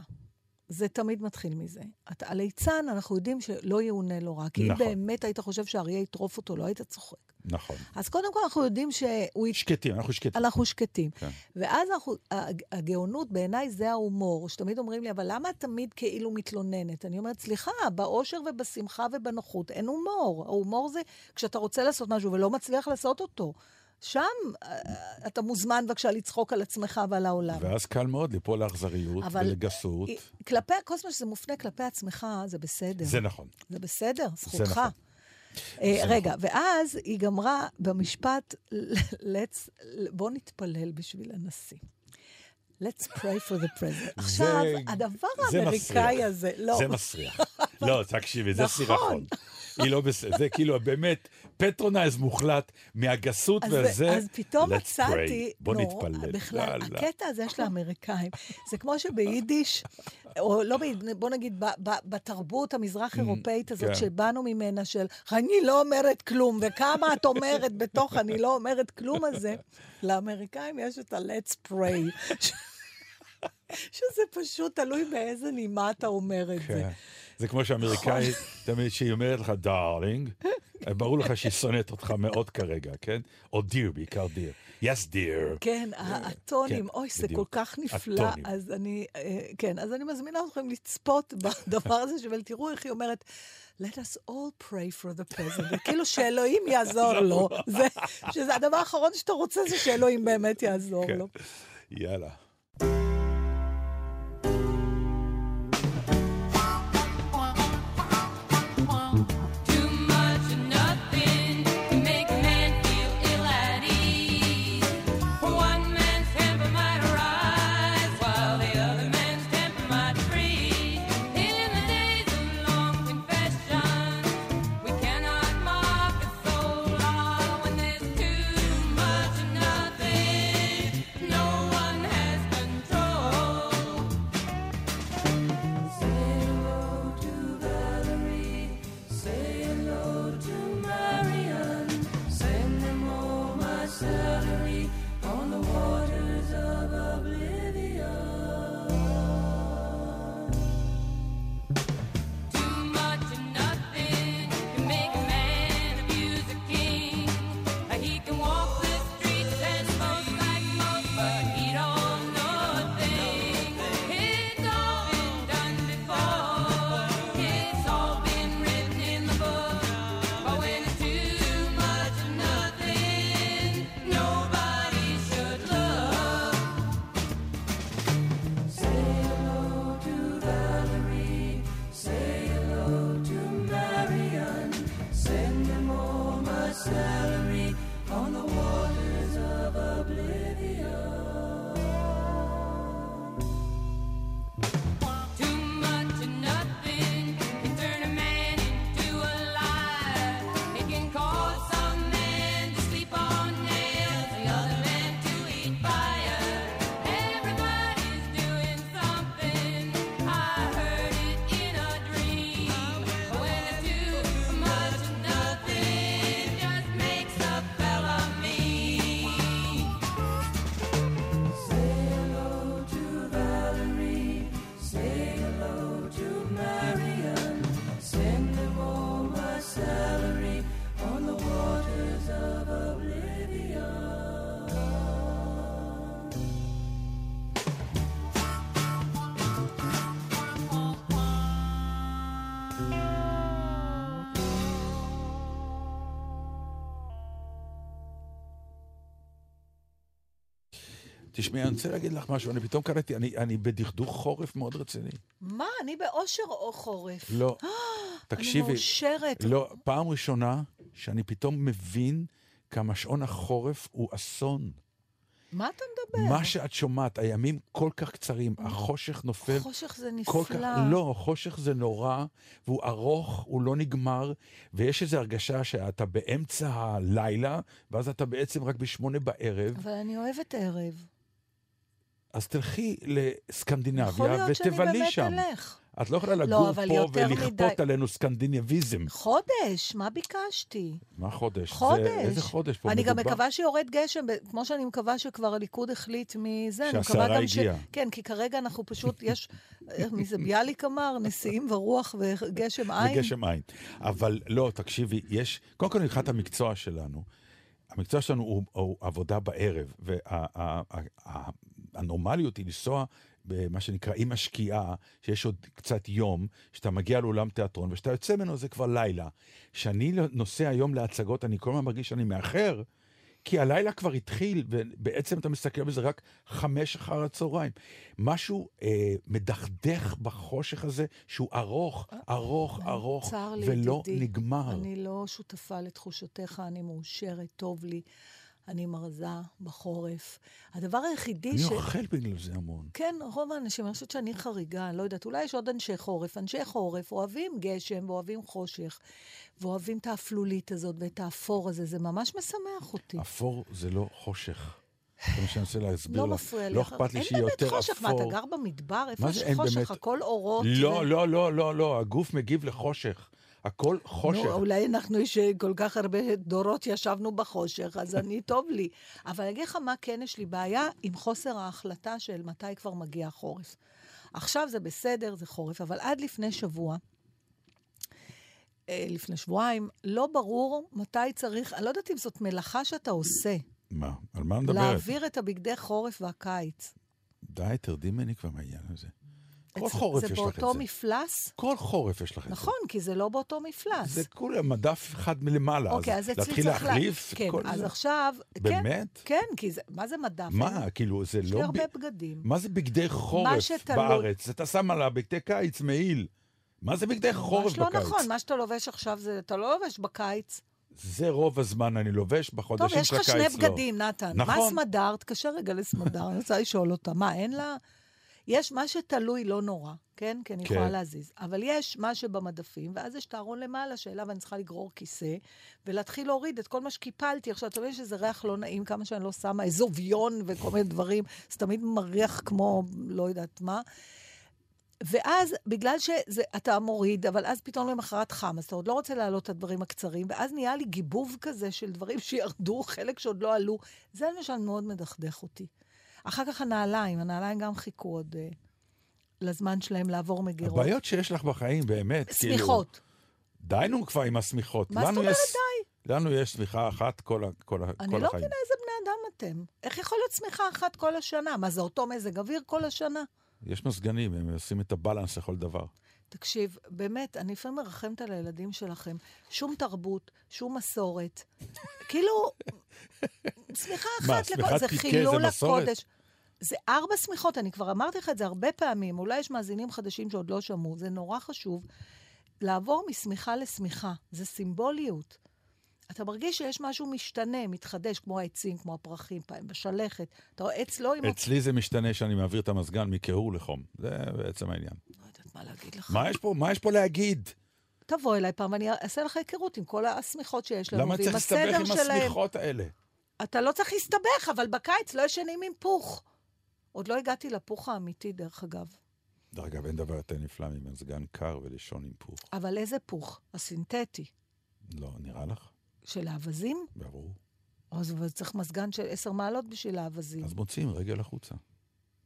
זה תמיד מתחיל מזה. אתה, הליצן, אנחנו יודעים שלא יאונה לו רע. כי נכון. אם באמת היית חושב שאריה יטרוף אותו, לא היית צוחק. נכון. אז קודם כל, אנחנו יודעים שהוא... שקטים, אנחנו שקטים. אנחנו שקטים. כן. ואז אנחנו, הג- הגאונות בעיניי זה ההומור, שתמיד אומרים לי, אבל למה את תמיד כאילו מתלוננת? אני אומרת, סליחה, באושר ובשמחה ובנוחות אין הומור. ההומור זה כשאתה רוצה לעשות משהו ולא מצליח לעשות אותו. שם אה, אתה מוזמן בבקשה לצחוק על עצמך ועל העולם. ואז קל מאוד ליפול לאכזריות ולגסות. כלפי, כל זמן שזה מופנה כלפי עצמך, זה בסדר. זה נכון. זה בסדר, זכותך. נכון. אה, זה רגע, ואז היא גמרה במשפט, Let's, בוא נתפלל בשביל הנשיא. Let's pray for the president. עכשיו, הדבר זה האמריקאי מסריח. הזה, לא, זה מסריח. לא, תקשיבי, זה נכון. סירחון. היא לא בסדר, זה כאילו באמת patronize מוחלט מהגסות אז, וזה. אז פתאום מצאתי. בוא נתפלל. בכלל. הקטע הזה של האמריקאים, זה כמו שביידיש, או לא ביידיש, בוא נגיד, ב, ב, בתרבות המזרח-אירופאית הזאת, כן. שבאנו ממנה, של אני לא אומרת כלום, וכמה את אומרת בתוך אני לא אומרת כלום הזה, לאמריקאים יש את ה-let's pray. שזה פשוט תלוי באיזה נימה אתה אומר את. כן. זה כמו שאמריקאית, תמיד שהיא אומרת לך darling, ברור לך שהיא שונאת אותך מאוד כרגע, כן? או dear, בעיקר dear. Yes dear. כן, הטונים, כן, אוי, זה. כל כך נפלא. אז אני, אה, כן, אז אני מזמינה אתכם לצפות בדבר הזה, ותראו איך היא אומרת, let us all pray for the president. כאילו שאלוהים יעזור לו. זה, שזה הדבר האחרון שאתה רוצה, זה שאלוהים באמת יעזור כן. לו. יאללה. תשמעי, אני רוצה להגיד לך משהו, אני פתאום קלטתי, אני, אני בדכדוך חורף מאוד רציני. מה, אני באושר או חורף? לא, אני תקשיבי, מאושרת. לא, פעם ראשונה שאני פתאום מבין כמה שעון החורף הוא אסון. מה אתה מדבר? מה שאת שומעת, הימים כל כך קצרים, החושך נופל חושך זה כל כך... נפלא. לא, חושך זה נורא, והוא ארוך, הוא לא נגמר, ויש איזו הרגשה שאתה באמצע הלילה, ואז אתה בעצם רק בשמונה בערב, אבל אני אוהבת ערב. אז תלכי יכול לסקנדינביה להיות שאני ותבלי באמת שם. אלך. את לא יכולה לא, לגור אבל פה ולכפות מדי. עלינו סקנדינביזם. חודש, מה ביקשתי? מה חודש? זה- חודש. איזה חודש פה אני גם מדובר? מקווה שיורד גשם, כמו שאני מקווה שכבר הליכוד החליט מזה, אני שהסערה גם ש... הגיעה. כן, כי כרגע אנחנו פשוט, יש, איך מי זה ביאליק אמר? נשיאים ורוח וגשם עין. וגשם עין. אבל לא, תקשיבי, יש... קודם כל מבחינת המקצוע שלנו, המקצוע שלנו הוא, הוא עבודה בערב, והנורמליות היא לנסוע במה שנקרא עם השקיעה, שיש עוד קצת יום, שאתה מגיע לאולם תיאטרון, וכשאתה יוצא ממנו זה כבר לילה. כשאני נוסע היום להצגות, אני כל הזמן מרגיש שאני מאחר, כי הלילה כבר התחיל, ובעצם אתה מסתכל בזה רק חמש אחר הצהריים. משהו אה, מדכדך בחושך הזה, שהוא ארוך, ארוך, ארוך, צר לי, ולא ידידי. נגמר. אני לא שותפה לתחושותיך, אני מאושרת, טוב לי, אני מרזה בחורף. הדבר היחידי אני ש... אוכל בגלל זה המון. כן, רוב האנשים, אני חושבת שאני חריגה, אני לא יודעת, אולי יש עוד אנשי חורף. אנשי חורף אוהבים גשם ואוהבים חושך, ואוהבים את האפלולית הזאת ואת האפור הזה, זה ממש משמח אותי. אפור זה לא חושך. זה מה שאני רוצה להסביר לא לך. מפריע לי. לא אכפת לי שיהיה יותר אין אפור. באמת חושך, מה, אתה גר במדבר? איפה יש אין חושך? הכל אורות. לא, לא, לא, לא, לא, הגוף מגיב לחושך. הכל חושך. נו, אולי אנחנו שכל כך הרבה דורות ישבנו בחושך, אז אני, טוב לי. אבל אני אגיד לך מה כן יש לי בעיה עם חוסר ההחלטה של מתי כבר מגיע החורף. עכשיו זה בסדר, זה חורף, אבל עד לפני שבוע, אה, לפני שבועיים, לא ברור מתי צריך, אני לא יודעת אם זאת מלאכה שאתה עושה, מה? על מה מדברת? להעביר את הבגדי חורף והקיץ. די, תרדי ממני כבר מהעניין הזה. כל אצל- חורף זה יש לך את באותו זה. מפלס? כל חורף יש לך את זה. נכון, כי זה לא באותו מפלס. זה כולה מדף אחד מלמעלה. אוקיי, אז אצלי להתחיל צריך... לה- להחליף? כן, כל אז זה? עכשיו... כן, באמת? כן, כי זה... מה זה מדף? מה, כאילו, זה יש לא... לי ב- הרבה בגדים. מה זה בגדי חורף שתלוי- בארץ? אתה שם עליו בגדי קיץ מעיל. מה זה בגדי חורף ממש לא בקיץ? נכון, מה שאתה לובש עכשיו זה... אתה לא לובש בקיץ. זה רוב הזמן אני לובש, טוב, בחודשים יש של לך הקיץ שני לא. בגדים, נתן. מה נכון. סמדר? תקשר רגע לסמדר, אני רוצה לשאול אותה. מה, אין לה... יש מה שתלוי לא נורא, כן? כי אני כן. יכולה להזיז. אבל יש מה שבמדפים, ואז יש את הארון למעלה, שאליו אני צריכה לגרור כיסא, ולהתחיל להוריד את כל מה שקיפלתי. עכשיו, אתה מבין שזה ריח לא נעים, כמה שאני לא שמה, אזוביון וכל מיני דברים, זה תמיד מריח כמו, לא יודעת מה. ואז, בגלל שאתה מוריד, אבל אז פתאום למחרת חם, אז אתה עוד לא רוצה להעלות את הדברים הקצרים, ואז נהיה לי גיבוב כזה של דברים שירדו, חלק שעוד לא עלו. זה למשל מאוד מדכדך אותי. אחר כך הנעליים, הנעליים גם חיכו עוד uh, לזמן שלהם לעבור מגירות. הבעיות שיש לך בחיים, באמת, כאילו... שמיכות. די נו כבר עם השמיכות. מה זאת אומרת יש- לנו יש שמיכה אחת כל, ה- כל, ה- אני כל לא החיים. מבינה איזה בני אדם אתם. איך יכול להיות צמיחה אחת כל השנה? מה, זה אותו מזג אוויר כל השנה? יש מזגנים, הם עושים את הבלנס לכל דבר. תקשיב, באמת, אני לפעמים מרחמת על הילדים שלכם. שום תרבות, שום מסורת. כאילו, שמיכה מה, אחת שמיכת לכל... זה פיקה זה מסורת? זה ארבע שמיכות, אני כבר אמרתי לך את זה הרבה פעמים, אולי יש מאזינים חדשים שעוד לא שמעו, זה נורא חשוב. לעבור משמיכה לשמיכה, זה סימבוליות. אתה מרגיש שיש משהו משתנה, מתחדש, כמו העצים, כמו הפרחים, פעם בשלכת. אתה רואה עץ לא עם... אצלי זה משתנה שאני מעביר את המזגן מקירור לחום. זה בעצם העניין. לא יודעת מה להגיד לך. מה יש פה? מה יש פה להגיד? תבוא אליי פעם, אני אעשה לך היכרות עם כל השמיכות שיש לנו, למה ועם צריך להסתבך עם הסדר שלהם. השמיכות האלה? אתה לא צריך להסתבך, אבל בקיץ לא ישנים עם פוך. עוד לא הגעתי לפוך האמיתי, דרך אגב. דרך אגב, אין דבר יותר נפלא ממזגן קר ולישון עם פוך. אבל איזה פוך? הסינתטי. לא, נראה לך? של האווזים? ברור. אז צריך מזגן של עשר מעלות בשביל האווזים. אז מוציאים רגל החוצה.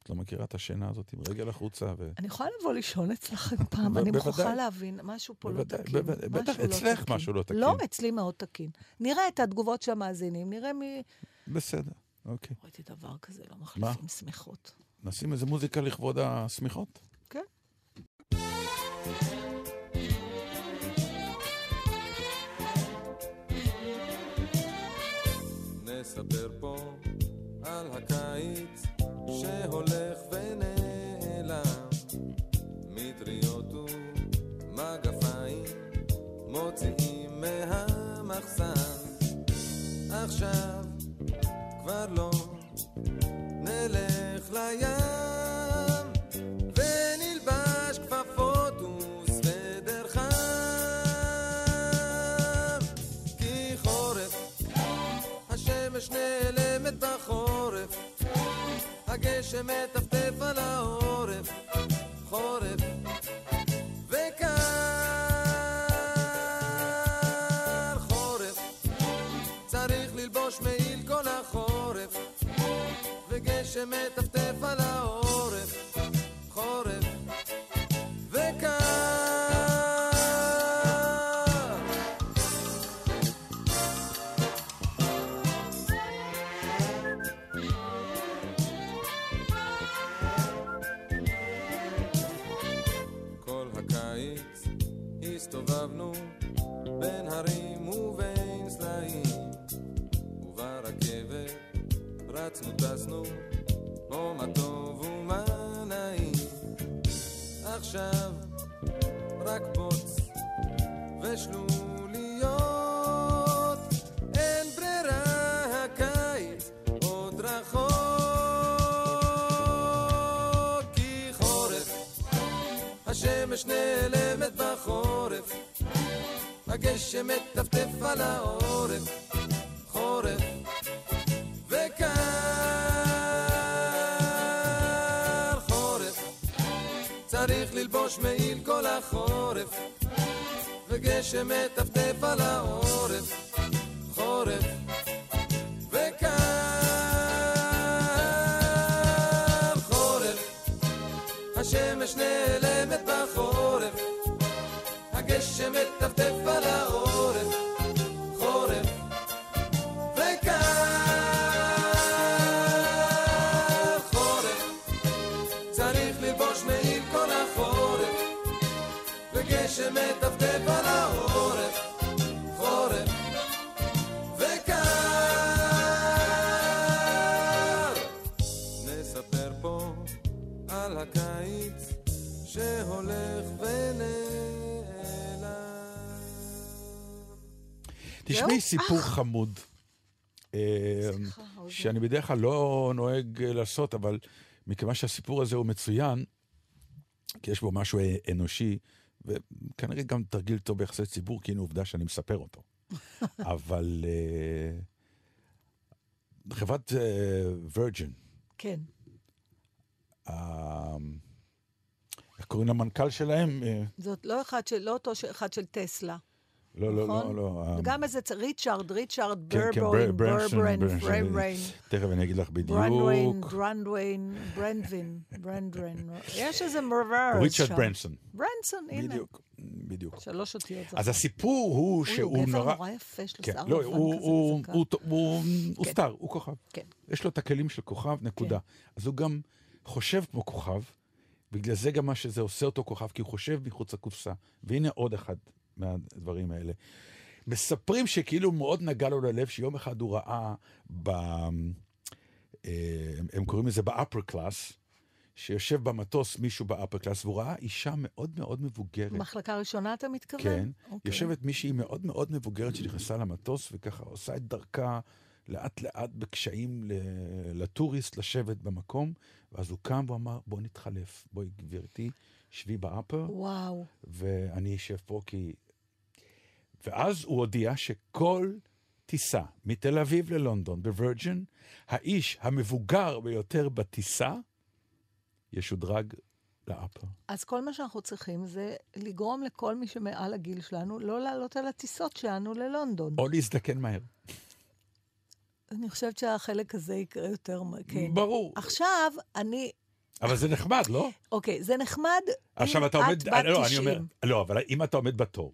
את לא מכירה את השינה הזאת עם רגל החוצה ו... אני יכולה לבוא לישון אצלכם פעם, אני. מוכרחה להבין, משהו פה לא תקין. בטח לא אצלך. משהו לא תקין. לא, אצלי מאוד תקין. נראה את התגובות של המאזינים, נראה מי... בסדר, אוקיי. ראיתי דבר כזה, לא מחליפים שמיכות. נשים איזה מוזיקה לכבוד השמיכות? כן. נספר פה על הקיץ שהולך ונעלם מטריות ומגפיים מוציאים מהמחסן עכשיו כבר לא. נלך לים ונלבש כפפות וסוודר חם. כי חורף השמש נעלמת בחורף הגשם מטפטף וגשם מטפטף על העורף חורף וקר חורף. השמש נעלמת בחורף הגשם מטפטף תשמעי סיפור חמוד. אה, סליחה, האוזן. שאני בדרך כלל לא נוהג אה, לעשות, אבל מכיוון שהסיפור הזה הוא מצוין, כי יש בו משהו אה, אנושי, וכנראה גם תרגיל טוב ביחסי ציבור, כי הנה עובדה שאני מספר אותו. אבל אה, חברת וירג'ן, כן. איך קוראים למנכ"ל שלהם? אה, זאת לא אחד של, לא אותו אחד של טסלה. לא, לא, נכון? לא, לא. אה, וגם איזה, ריצ'ארד, ריצ'ארד כן, כן, ברבוין, בר- ברנסון, ברברן, ברבריין, תכף אני אגיד לך ברנדווין, בדיוק. ברנדווין, ברנדווין, ברנדווין. יש איזה מרוורס שם. ריצ'רד ברנסון. ברנסון, הנה. בדיוק, בדיוק. שלוש אותיות. אז הסיפור הוא שהוא הוא גבר נורא... נורא יפה, יש לו כן, שיער לא, לבן כזה הוא- כן. סטאר, הוא כוכב. כן. יש לו את הכלים של כוכב, נקודה. אז הוא גם חושב כמו כוכב, בגלל זה גם מה שזה עושה אותו כוכב, כי הוא חושב מחוץ לקופסה. והנה עוד אחד מהדברים האלה. מספרים שכאילו מאוד נגע לו ללב, שיום אחד הוא ראה ב... אה, הם- הם קוראים לזה ב upper class, שיושב במטוס מישהו ב upper class, והוא ראה אישה מאוד מאוד מבוגרת. מחלקה ראשונה אתה מתכוון? כן. אוקיי. יושבת מישהי מאוד מאוד מבוגרת שנכנסה למטוס, וככה עושה את דרכה לאט לאט בקשיים לטוריסט לשבת במקום, ואז הוא קם ואמר, בוא נתחלף, בואי גברתי, שבי ב upper, וואו. ואני אשב פה כי... ואז הוא הודיע שכל טיסה מתל אביב ללונדון ב Virgin, האיש המבוגר ביותר בטיסה ישודרג ל upper. אז כל מה שאנחנו צריכים זה לגרום לכל מי שמעל הגיל שלנו לא לעלות על הטיסות שלנו ללונדון. או להזדקן מהר. אני חושבת שהחלק הזה יקרה יותר, מ- כן. ברור. עכשיו, אני, אבל זה נחמד, לא? אוקיי, זה נחמד עכשיו אתה עומד, את בת לא, 90. אני אומר, לא, אבל אם אתה עומד בתור.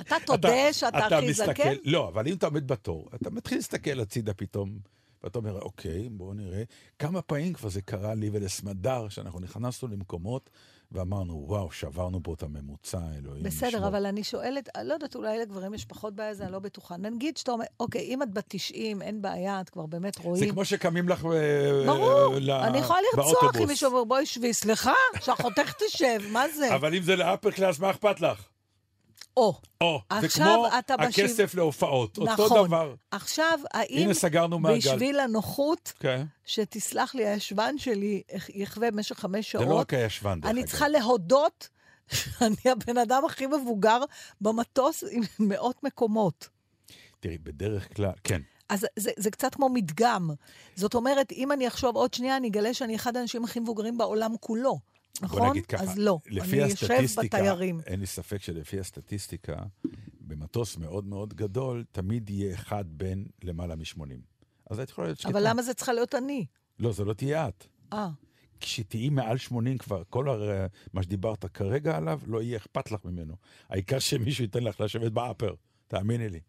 אתה תודה שאתה הכי מסתכל- זקן? לא, אבל אם אתה עומד בתור, אתה מתחיל להסתכל הצידה פתאום, ואתה אומר, אוקיי, בואו נראה. כמה פעמים כבר זה קרה לי ולסמדר, שאנחנו נכנסנו למקומות ואמרנו, וואו, שברנו פה את הממוצע, אלוהים. בסדר, ישמור." אבל אני שואלת, לא יודעת, אולי לגברים יש פחות בעיה, זה אני לא בטוחה. נגיד שאתה אומר, אוקיי, אם את בת 90, אין בעיה, את כבר באמת זה רואים. כמו שקמים לך אה, ברור, ל- אני יכולה לרצוח באוטובוס. אם מישהו אומר, בואי שבי, סליחה, שאחותך תשב, מה זה? אבל אם זה לאפר קלאס, מה אכפת לך? או, או, זה כמו אתה הכסף להופעות, אותו נכון. דבר. עכשיו, האם הנה, סגרנו מעגל. בשביל הנוחות, כן. שתסלח לי, הישבן שלי יחווה במשך חמש זה לא שעות, רק הישבן, דרך אני אגב. צריכה להודות שאני הבן אדם הכי מבוגר במטוס עם מאות מקומות. תראי, בדרך כלל, כן. אז זה, זה קצת כמו מדגם. זאת אומרת, אם אני אחשוב עוד שנייה, אני אגלה שאני אחד האנשים הכי מבוגרים בעולם כולו. נכון? בוא נגיד ככה, אז לא. לפי אני יושב הסטטיסטיקה, בתיירים. אין לי ספק שלפי הסטטיסטיקה, במטוס מאוד מאוד גדול, תמיד יהיה אחד בין למעלה מ-80. אז את יכולה להיות שקטה. אבל למה זה צריכה להיות אני? לא, זה לא תהיה את. אה, כשתהיי מעל 80 כבר, כל הר... מה שדיברת כרגע עליו, לא יהיה אכפת לך ממנו. העיקר שמישהו ייתן לך לשבת ב upper, תאמיני לי.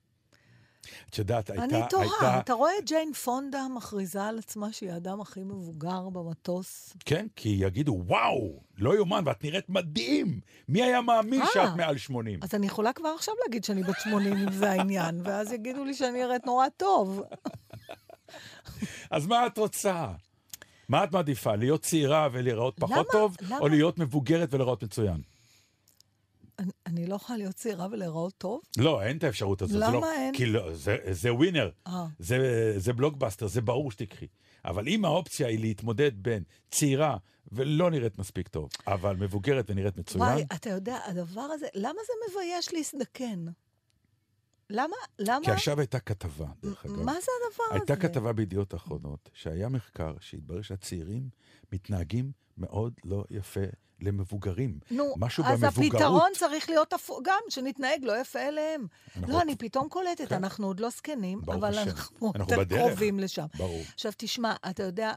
את יודעת, הייתה... אני תוהה, הייתה... אתה רואה את ג'יין פונדה מכריזה על עצמה שהיא האדם הכי מבוגר במטוס? כן, כי יגידו, וואו, לא יאומן, ואת נראית מדהים. מי היה מאמין אה. שאת מעל 80? אז אני יכולה כבר עכשיו להגיד שאני בת 80, אם זה העניין, ואז יגידו לי שאני נראית נורא טוב. אז מה את רוצה? מה את מעדיפה, להיות צעירה ולהיראות פחות למה- טוב, למה- או להיות מבוגרת ולהיראות מצוין? אני, לא יכולה להיות צעירה ולהיראות טוב? לא, אין את האפשרות הזאת. למה לא, אין? כי לא, זה, זה ווינר, אה. זה, זה בלוקבאסטר, זה ברור שתיקחי. אבל אם האופציה היא להתמודד בין צעירה ולא נראית מספיק טוב, אבל מבוגרת ונראית מצוין, וואי, אתה יודע, הדבר הזה, למה זה מבייש להזדקן? למה? למה? כי עכשיו הייתה כתבה, דרך אגב. מה זה הדבר הזה? הייתה כתבה בידיעות אחרונות, שהיה מחקר שהתברר שהצעירים מתנהגים מאוד לא יפה למבוגרים. נו, משהו אז במבוגרות. הפתרון צריך להיות הפוך, גם שנתנהג לא יפה אליהם. אנחנו לא, עוד- אני פתאום קולטת, כן. אנחנו עוד לא זקנים, אבל השם. אנחנו אנחנו יותר בדרך. קרובים לשם. ברור. עכשיו, תשמע, אתה יודע,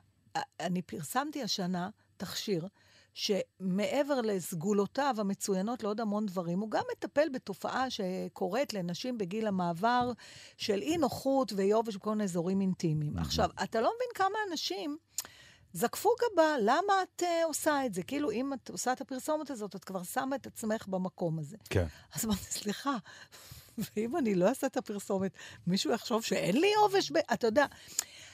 אני פרסמתי השנה תכשיר, שמעבר לסגולותיו המצוינות לעוד המון דברים, הוא גם מטפל בתופעה שקורית לנשים בגיל המעבר של אי נוחות ויובש בכל מיני אזורים אינטימיים. עכשיו, אתה לא מבין כמה אנשים זקפו גבה, למה את uh, עושה את זה? כאילו, אם את עושה את הפרסומת הזאת, את כבר שמה את עצמך במקום הזה. כן. אז אמרתי, סליחה, ואם אני לא אעשה את הפרסומת, מישהו יחשוב שאין לי עובש ב... אתה יודע,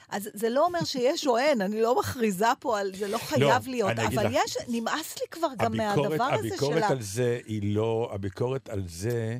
אז זה לא אומר שיש או אין, אני לא מכריזה פה על... זה לא חייב להיות, אני אגיד אבל לך- יש, נמאס לי כבר גם הביקורת, מהדבר הזה הביקורת של ה... על זה היא לא, הביקורת על זה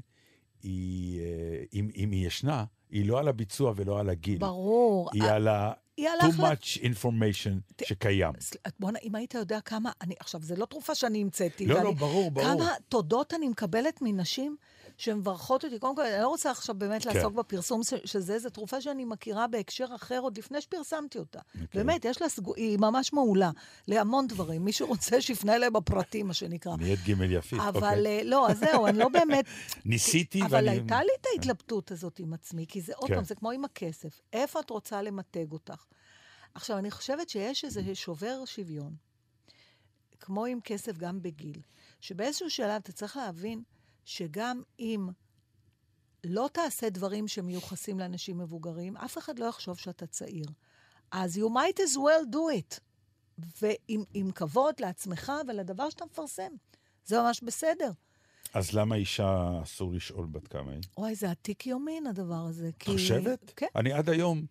היא, אה, אם, אם היא ישנה, היא לא על הביצוע ולא על הגיל. ברור. היא ה- על ה... היא על too much information שקיים. סל- בוא'נה, אם היית יודע כמה... אני, עכשיו, זה לא תרופה שאני המצאתי. לא, ואני, לא, ברור, ברור. כמה תודות אני מקבלת מנשים שמברכות אותי. קודם כל, אני לא רוצה עכשיו באמת כן. לעסוק בפרסום ש- של זה, זו תרופה שאני מכירה בהקשר אחר עוד לפני שפרסמתי אותה. אוקיי. באמת, יש לה סגו... היא ממש מעולה להמון דברים. מי שרוצה, שיפנה אליי בפרטים, מה שנקרא. נהיית גימל יפית, אבל אוקיי. אה, לא, אז זהו, אני לא באמת... ניסיתי אבל ואני... הייתה לי את ההתלבטות הזאת עם עצמי, כי זה עוד כן. פעם, זה כמו עם הכסף. איפה את רוצה למתג אותך? עכשיו, אני חושבת שיש איזה שובר שוויון, כמו עם כסף גם בגיל, שבאיזשהו שלב אתה צריך להבין שגם אם לא תעשה דברים שמיוחסים לאנשים מבוגרים, אף אחד לא יחשוב שאתה צעיר. אז you might as well do it. ועם עם כבוד לעצמך ולדבר שאתה מפרסם. זה ממש בסדר. אז למה אישה אסור לשאול בת כמה היא? וואי, זה עתיק יומין הדבר הזה. את כי... חושבת? כן, אני עד היום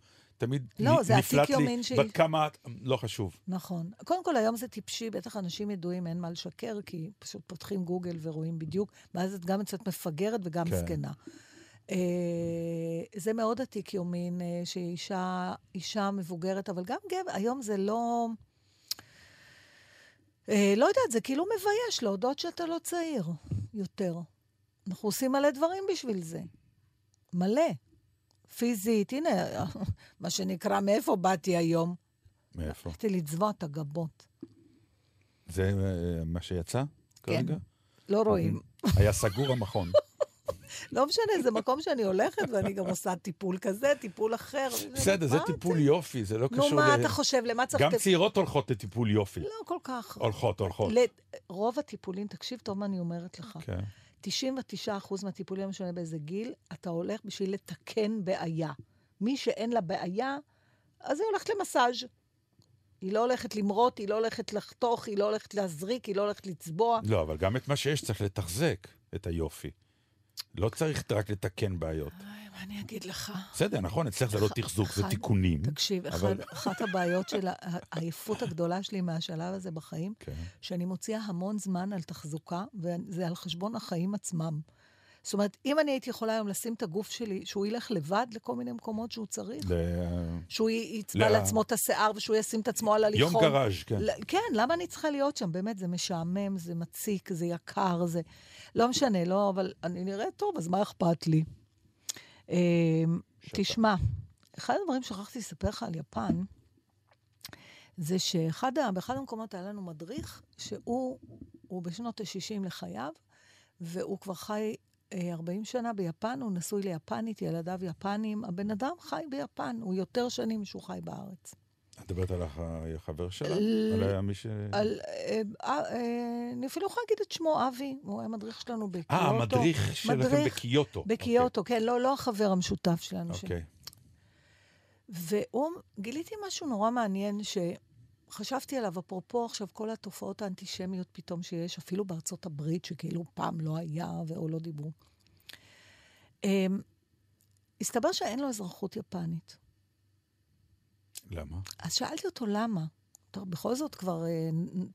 תמיד לא, נ- זה נפלט עתיק לי, יומין שהיא- בת כמה לא חשוב. נכון. קודם כל, היום זה טיפשי, בטח אנשים ידועים, אין מה לשקר, כי פשוט פותחים גוגל ורואים בדיוק, ואז את גם יוצאת מפגרת וגם כן. זקנה. אה, זה מאוד עתיק יומין, אה, שאישה אישה מבוגרת, אבל גם גבר, היום זה לא... אה, לא יודעת, זה כאילו מבייש להודות שאתה לא צעיר יותר. אנחנו עושים מלא דברים בשביל זה. מלא. פיזית, הנה, מה שנקרא, מאיפה באתי היום? מאיפה? הלכתי לצבוע את הגבות. זה אה, מה שיצא כרגע? לא רואים. היה סגור המכון. לא משנה, זה מקום שאני הולכת ואני גם עושה טיפול כזה, טיפול אחר. בסדר, זה מה טיפול יופי, זה לא נו, קשור מה ל... אתה חושב? למה צריך... גם צעירות הולכות לטיפול יופי. לא כל כך. הולכות, הולכות. רוב הטיפולים, תקשיב טוב מה אני אומרת לך, כן. 99% מהטיפולים, לא באיזה גיל, אתה הולך בשביל לתקן בעיה. מי שאין לה בעיה, אז היא הולכת למסאז'. היא לא הולכת למרוט, היא לא הולכת לחתוך, היא לא הולכת להזריק, היא לא הולכת לצבוע. לא, אבל גם את מה שיש צריך לתחזק, את היופי. לא צריך רק לתקן בעיות. מה אני אגיד לך? בסדר, נכון, אצלך זה לא תחזוק, זה תיקונים. תקשיב, אחת הבעיות של העייפות הגדולה שלי מהשלב הזה בחיים, כן. שאני מוציאה המון זמן על תחזוקה, וזה על חשבון החיים עצמם. זאת אומרת, אם אני הייתי יכולה היום לשים את הגוף שלי, שהוא ילך לבד לכל מיני מקומות שהוא צריך, ל- שהוא יצבע ל- לעצמו את השיער ושהוא ישים את עצמו על הליכון. יום גראז', כן. ל- כן, למה אני צריכה להיות שם? באמת, זה משעמם, זה מציק, זה יקר, זה... לא משנה, לא, אבל אני נראית טוב, אז מה אכפת לי? אה, תשמע, אחד הדברים שכחתי לספר לך על יפן, זה שאחד ה- באחד המקומות היה לנו מדריך, שהוא הוא בשנות ה-60 לחייו, והוא כבר חי אה, 40 שנה ביפן, הוא נשוי ליפנית, ילדיו יפנים. הבן אדם חי ביפן, הוא יותר שנים משהוא חי בארץ. את מדברת על הח- החבר שלה? על מי ש... על, אה, אה, אה, אני אפילו יכולה להגיד את שמו, אבי, הוא היה מדריך שלנו בקיוטו. אה, המדריך שלכם בקיוטו. בקיוטו, כן, לא, לא החבר המשותף שלנו. אוקיי. אוקיי. והוא, גיליתי משהו נורא מעניין, שחשבתי עליו, אפרופו עכשיו כל התופעות האנטישמיות פתאום שיש, אפילו בארצות הברית, שכאילו פעם לא היה או לא דיברו. Um, הסתבר שאין לו אזרחות יפנית. למה? אז שאלתי אותו למה. טוב, בכל זאת כבר אה,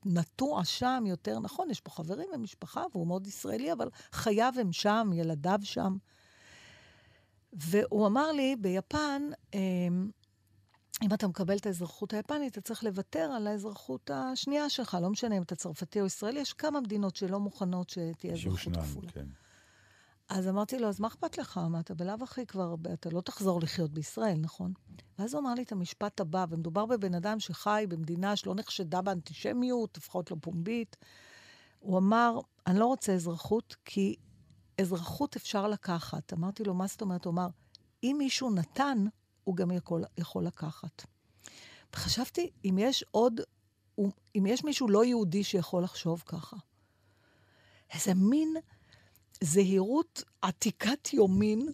נטוע שם יותר, נכון, יש פה חברים ומשפחה, והוא מאוד ישראלי, אבל חייו הם שם, ילדיו שם. והוא אמר לי, ביפן, אה, אם אתה מקבל את האזרחות היפנית, אתה צריך לוותר על האזרחות השנייה שלך, לא משנה אם אתה צרפתי או ישראלי, יש כמה מדינות שלא מוכנות שתהיה אזרחות כפולה. כן. אז אמרתי לו, אז מה אכפת לך? מה, אתה בלאו הכי כבר, אתה לא תחזור לחיות בישראל, נכון? ואז הוא אמר לי את המשפט הבא, ומדובר בבן אדם שחי במדינה שלא נחשדה באנטישמיות, לפחות לא פומבית. הוא אמר, אני לא רוצה אזרחות, כי אזרחות אפשר לקחת. אמרתי לו, מה זאת אומרת? הוא אמר, אם מישהו נתן, הוא גם יכול, יכול לקחת. וחשבתי, אם יש עוד, אם יש מישהו לא יהודי שיכול לחשוב ככה. איזה מין זהירות עתיקת יומין,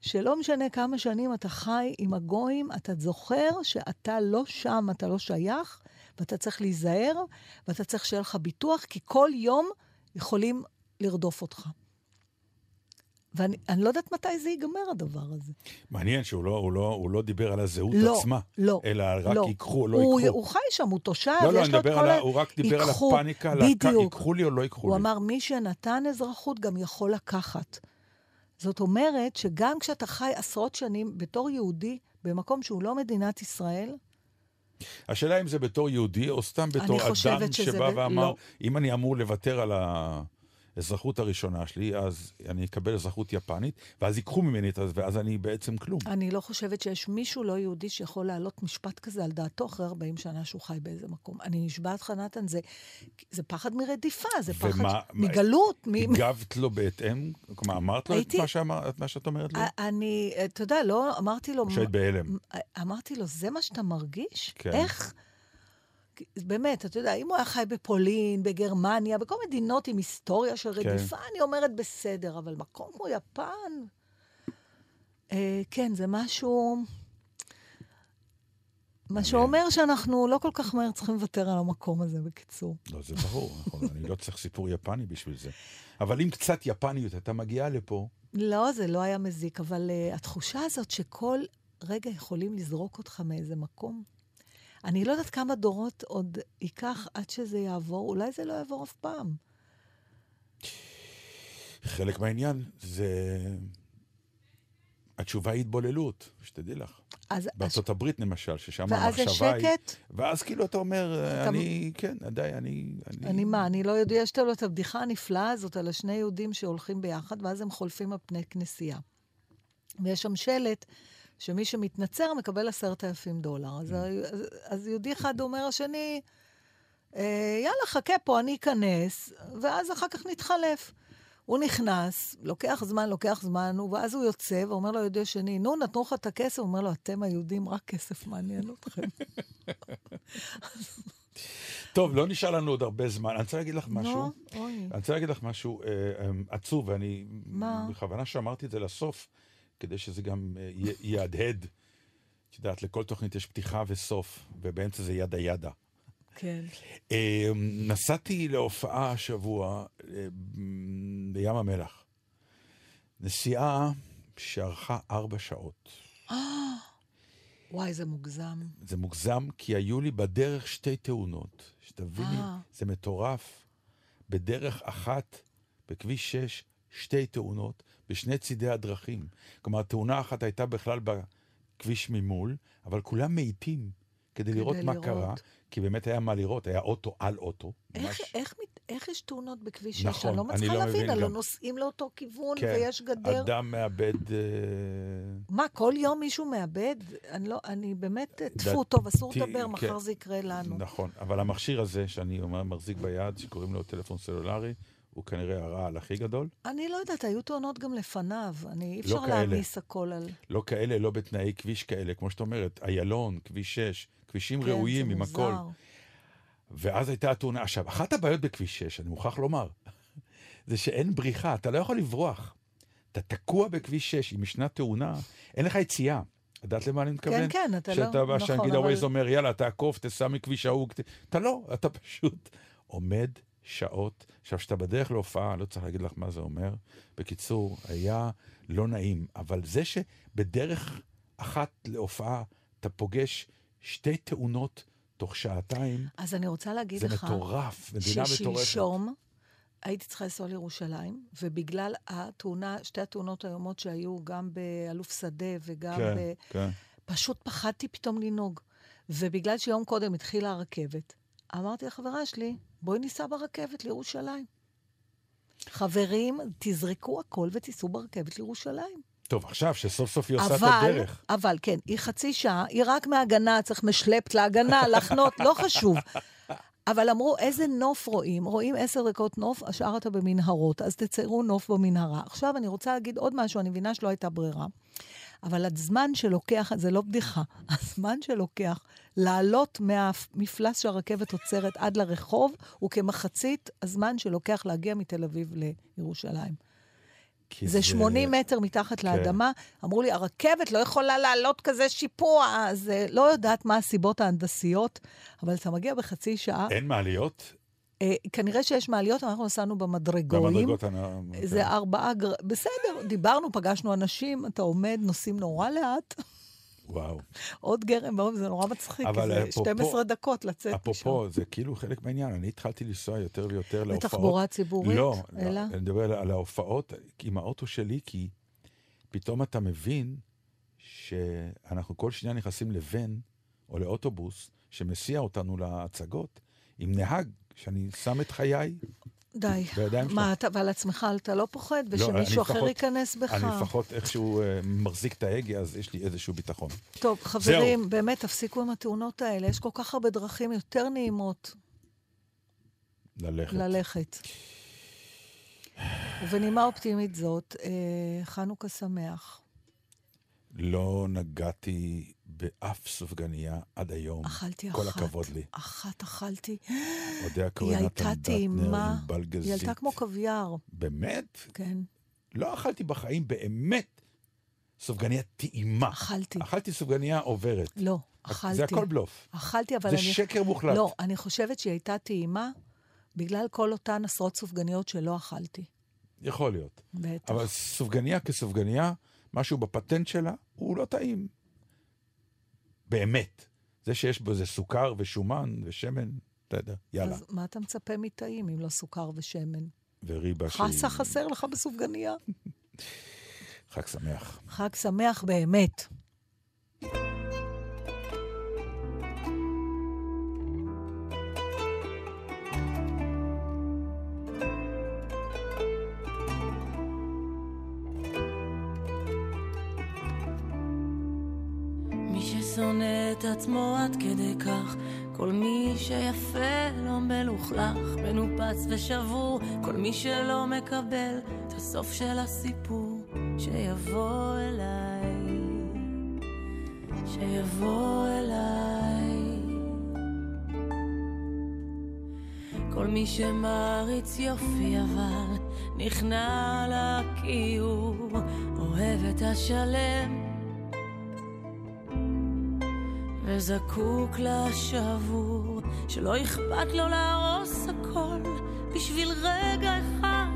שלא משנה כמה שנים אתה חי עם הגויים, אתה זוכר שאתה לא שם, אתה לא שייך, ואתה צריך להיזהר, ואתה צריך שיהיה לך ביטוח, כי כל יום יכולים לרדוף אותך. ואני אני לא יודעת מתי זה ייגמר, הדבר הזה. מעניין שהוא לא, הוא לא, הוא לא דיבר על הזהות לא, עצמה, לא, אלא רק לא. ייקחו או לא הוא, ייקחו. הוא חי שם, הוא תושב, לא, לא, יש לו את כל על, ה... ה- הוא רק דיבר על ייקחו, הפאניקה, על הכ- בדיוק. ייקחו לי או לא ייקחו הוא לי. אמר, מי שנתן אזרחות גם יכול לקחת. זאת אומרת שגם כשאתה חי עשרות שנים בתור יהודי במקום שהוא לא מדינת ישראל, השאלה אם זה בתור יהודי או סתם בתור אדם שבא ב- ואמר, לא. אם אני אמור לוותר על האזרחות הראשונה שלי, אז אני אקבל אזרחות יפנית, ואז ייקחו ממני את זה, ואז אני בעצם כלום. אני לא חושבת שיש מישהו לא יהודי שיכול להעלות משפט כזה על דעתו אחרי 40 שנה שהוא חי באיזה מקום. אני נשבעת לך, נתן, זה, זה פחד מרדיפה, זה פחד ומה- מגלות. מ- הגבת לו בהתאם? כלומר, אמרת לו את הייתי- מה שאמר- את מה שאת אומרת לי? אני, אתה יודע, לא, אמרתי לו... שהיית בהלם? אמרתי לו, זה מה שאתה מרגיש? כן. איך? באמת, אתה יודע, אם הוא היה חי בפולין, בגרמניה, בכל מדינות עם היסטוריה של כן. רדיפה, אני אומרת בסדר, אבל מקום כמו יפן, אה, כן, זה משהו... מה שאומר שאנחנו לא כל כך מהר צריכים לוותר על המקום הזה, בקיצור. לא, זה ברור, נכון, אני לא צריך סיפור יפני בשביל זה. אבל אם קצת יפניות הייתה מגיעה לפה, לא, זה לא היה מזיק, אבל uh, התחושה הזאת שכל רגע יכולים לזרוק אותך מאיזה מקום, אני לא יודעת כמה דורות עוד ייקח עד שזה יעבור, אולי זה לא יעבור אף פעם. חלק מהעניין זה... התשובה היא התבוללות, שתדעי לך. אז, בארצות הברית למשל, ששם ואז המחשבה היא... שקט? ואז כאילו אתה אומר, אתה- אני, כן, עדיין, אני... אני מה, אני לא יודע, יש לנו את הבדיחה הנפלאה הזאת על השני יהודים שהולכים ביחד, ואז הם חולפים על פני כנסייה. ויש שם שלט שמי שמתנצר מקבל עשרת אלפים דולר. אז, ה- אז, אז יהודי אחד אומר לשני, "אה, יאללה, חכה פה, אני אכנס, ואז אחר כך נתחלף. הוא נכנס, לוקח זמן, לוקח זמן, ואז הוא יוצא ואומר לו ליהודי השני, נו, נתנו לך את הכסף? הוא אומר לו, אתם היהודים, רק כסף מעניין אתכם. טוב, לא נשאר לנו עוד הרבה זמן. אני רוצה להגיד לך משהו. אני רוצה להגיד לך משהו אה, אה, עצוב, ואני... בכוונה שאמרתי את זה לסוף, כדי שזה גם אה, יהדהד. את יודעת, לכל תוכנית יש פתיחה וסוף, ובאמצע זה ידה ידה. כן. אה, נסעתי להופעה השבוע אה, בים המלח. נסיעה שארכה ארבע שעות. וואי, זה מוגזם. זה מוגזם, כי היו לי בדרך שתי תאונות. שתביני, אה. זה מטורף. בדרך אחת, בכביש 6, שתי תאונות בשני צידי הדרכים. כלומר, תאונה אחת הייתה בכלל בכביש ממול, אבל כולם מאיטים כדי לראות מה לראות. קרה, כי באמת היה מה לראות, היה אוטו על אוטו. איך, ממש. איך, איך יש תאונות בכביש 6? נכון, אני לא מצליחה לא להבין, הלוא. נוסעים לאותו כיוון כן, ויש גדר. אדם מאבד... אה, מה, כל יום מישהו מאבד? אני לא, אני באמת, דעתי- טפו, טוב, אסור כן. לדבר, מחר זה יקרה לנו. נכון, אבל המכשיר הזה, שאני אומר, מחזיק ביד, שקוראים לו טלפון סלולרי, הוא כנראה הרעל הכי גדול. אני לא יודעת, היו תאונות גם לפניו. אני, אי לא אפשר כאלה. להעמיס הכל על... לא כאלה, לא בתנאי כביש כאלה, כמו שאת אומרת, איילון, כביש 6, כבישים כן, ראויים עם הכל. מוזר. ואז הייתה התאונה. עכשיו, אחת הבעיות בכביש 6, אני מוכרח לומר, זה שאין בריחה, אתה לא יכול לברוח. אתה תקוע בכביש 6, אם ישנה תאונה, אין לך יציאה. יודעת למה אני מתכוון? כן, אתה לא- שאתה בא, נכון, שנגיד אבל- הווייז אומר, יאללה, תעקוף, תסע מכביש ההוא. אתה לא, אתה פשוט עומד שעות. עכשיו, כשאתה בדרך להופעה, לא צריך להגיד לך מה זה אומר. בקיצור, היה לא נעים. אבל זה שבדרך אחת להופעה אתה פוגש שתי תאונות תוך שעתיים, אז אני רוצה להגיד זה לך... מטורף, מדינה מטורפת. ששלשום הייתי צריכה לנסוע לירושלים, ובגלל התאונה, שתי התאונות האיומות שהיו, גם באלוף שדה וגם כן, ב... כן. פשוט פחדתי פתאום לנהוג. ובגלל שיום קודם התחילה הרכבת, אמרתי לחברה שלי, בואי ניסע ברכבת לירושלים. חברים, תזרקו הכל ותיסעו ברכבת לירושלים. טוב, עכשיו שסוף סוף היא עושה את אבל, הדרך. אבל כן, היא חצי שעה, היא רק מהגנה, צריך משלפט להגנה, לחנות, לא חשוב. אבל אמרו, איזה נוף רואים? רואים עשר דקות נוף, השאר אתה במנהרות, אז תציירו נוף במנהרה. עכשיו אני רוצה להגיד עוד משהו, אני מבינה שלא הייתה ברירה, אבל הזמן שלוקח, זה לא בדיחה, הזמן שלוקח לעלות מהמפלס שהרכבת עוצרת עד לרחוב, הוא כמחצית הזמן שלוקח להגיע מתל אביב לירושלים. כי זה 80 מטר מתחת כן. לאדמה. אמרו לי, הרכבת לא יכולה לעלות כזה שיפוע, אז אה, לא יודעת מה הסיבות ההנדסיות, אבל אתה מגיע בחצי שעה. אין מעליות? אה, כנראה שיש מעליות, אנחנו נסענו במדרגויים. במדרגות הנ... זה ארבעה גר... בסדר, דיברנו, פגשנו אנשים, אתה עומד, נוסעים נורא לאט. וואו. עוד גרם באום, זה נורא מצחיק, כי אבל זה אפרופו- 12 דקות לצאת משם. אפרופו, זה כאילו חלק מהעניין. אני התחלתי לנסוע יותר ויותר להופעות. בתחבורה ציבורית? לא, אלא? לא, אני מדבר על- על ההופעות עם האוטו שלי, כי פתאום אתה מבין שאנחנו כל שניה נכנסים לבן או לאוטובוס שמסיע אותנו להצגות, עם נהג שאני שם את חיי, די. בידיים שלו. מה, אתה, ועל עצמך אתה לא פוחד? לא, ושמישהו אני אחר לפחות- ייכנס בך? אני לפחות איכשהו אה, מחזיק את ההגה, אז יש לי איזשהו ביטחון. טוב, חברים, באמת, תפסיקו עם התאונות האלה. יש כל כך הרבה דרכים יותר נעימות ללכת. ללכת. ובנימה אופטימית זאת, אה, חנוכה שמח. לא נגעתי באף סופגניה עד היום. אכלתי כל אחת. הכבוד לי. אחת אכלתי. אודה הייתה נתן דטנר. עם בלגזית. היא הייתה כמו קוויאר, באמת? כן. לא אכלתי בחיים באמת סופגניה טעימה. אכלתי. אכלתי סופגניה עוברת. לא, אכלתי. זה הכל בלוף. אכלתי, אבל זה אני... שקר מוחלט. לא, אני חושבת שהיא הייתה טעימה בגלל כל אותן עשרות סופגניות שלא אכלתי. יכול להיות. בטח. אבל סופגניה כסופגניה, משהו בפטנט שלה, הוא לא טעים. באמת. זה שיש בו איזה סוכר ושומן ושמן, אתה יודע, יאללה. אז מה אתה מצפה מטעים אם לא סוכר ושמן? וריבה שהיא... חסה חסר לך בסופגניה? חג שמח. חג שמח באמת. עצמו עד כדי כך, כל מי שיפה לא מלוכלך, מנופץ ושבור, כל מי שלא מקבל את הסוף של הסיפור, שיבוא אליי, שיבוא אליי. כל מי שמעריץ יופי אבל נכנע לכיעור, אוהב את השלם וזקוק לשבור, שלא אכפת לו להרוס הכל, בשביל רגע אחד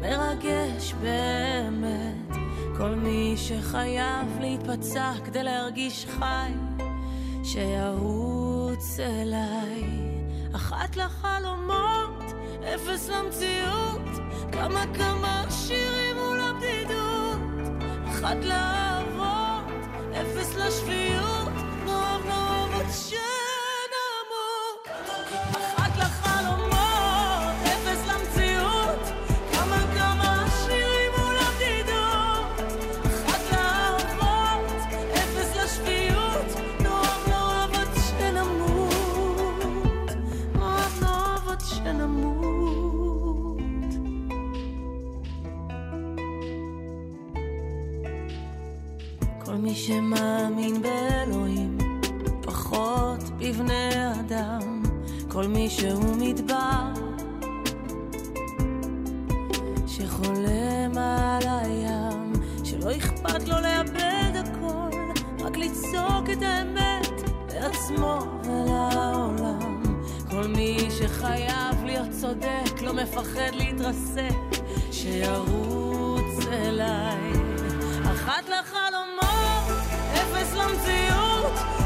מרגש באמת. כל מי שחייב להיפצע כדי להרגיש חי, שירוץ אליי. אחת לחלומות, אפס למציאות, כמה כמה שירים מול הבדידות. אחת לאהבות, אפס לשפיות, כל מי שמאמין באלוהים, בבני אדם, כל מי שהוא מדבר, שחולם על הים, שלא אכפת לו לאבד הכל, רק לצעוק את האמת לעצמו ולעולם. כל מי שחייב להיות צודק, לא מפחד להתרסק, שירוץ אליי. אחת לחלומות, אפס למציאות,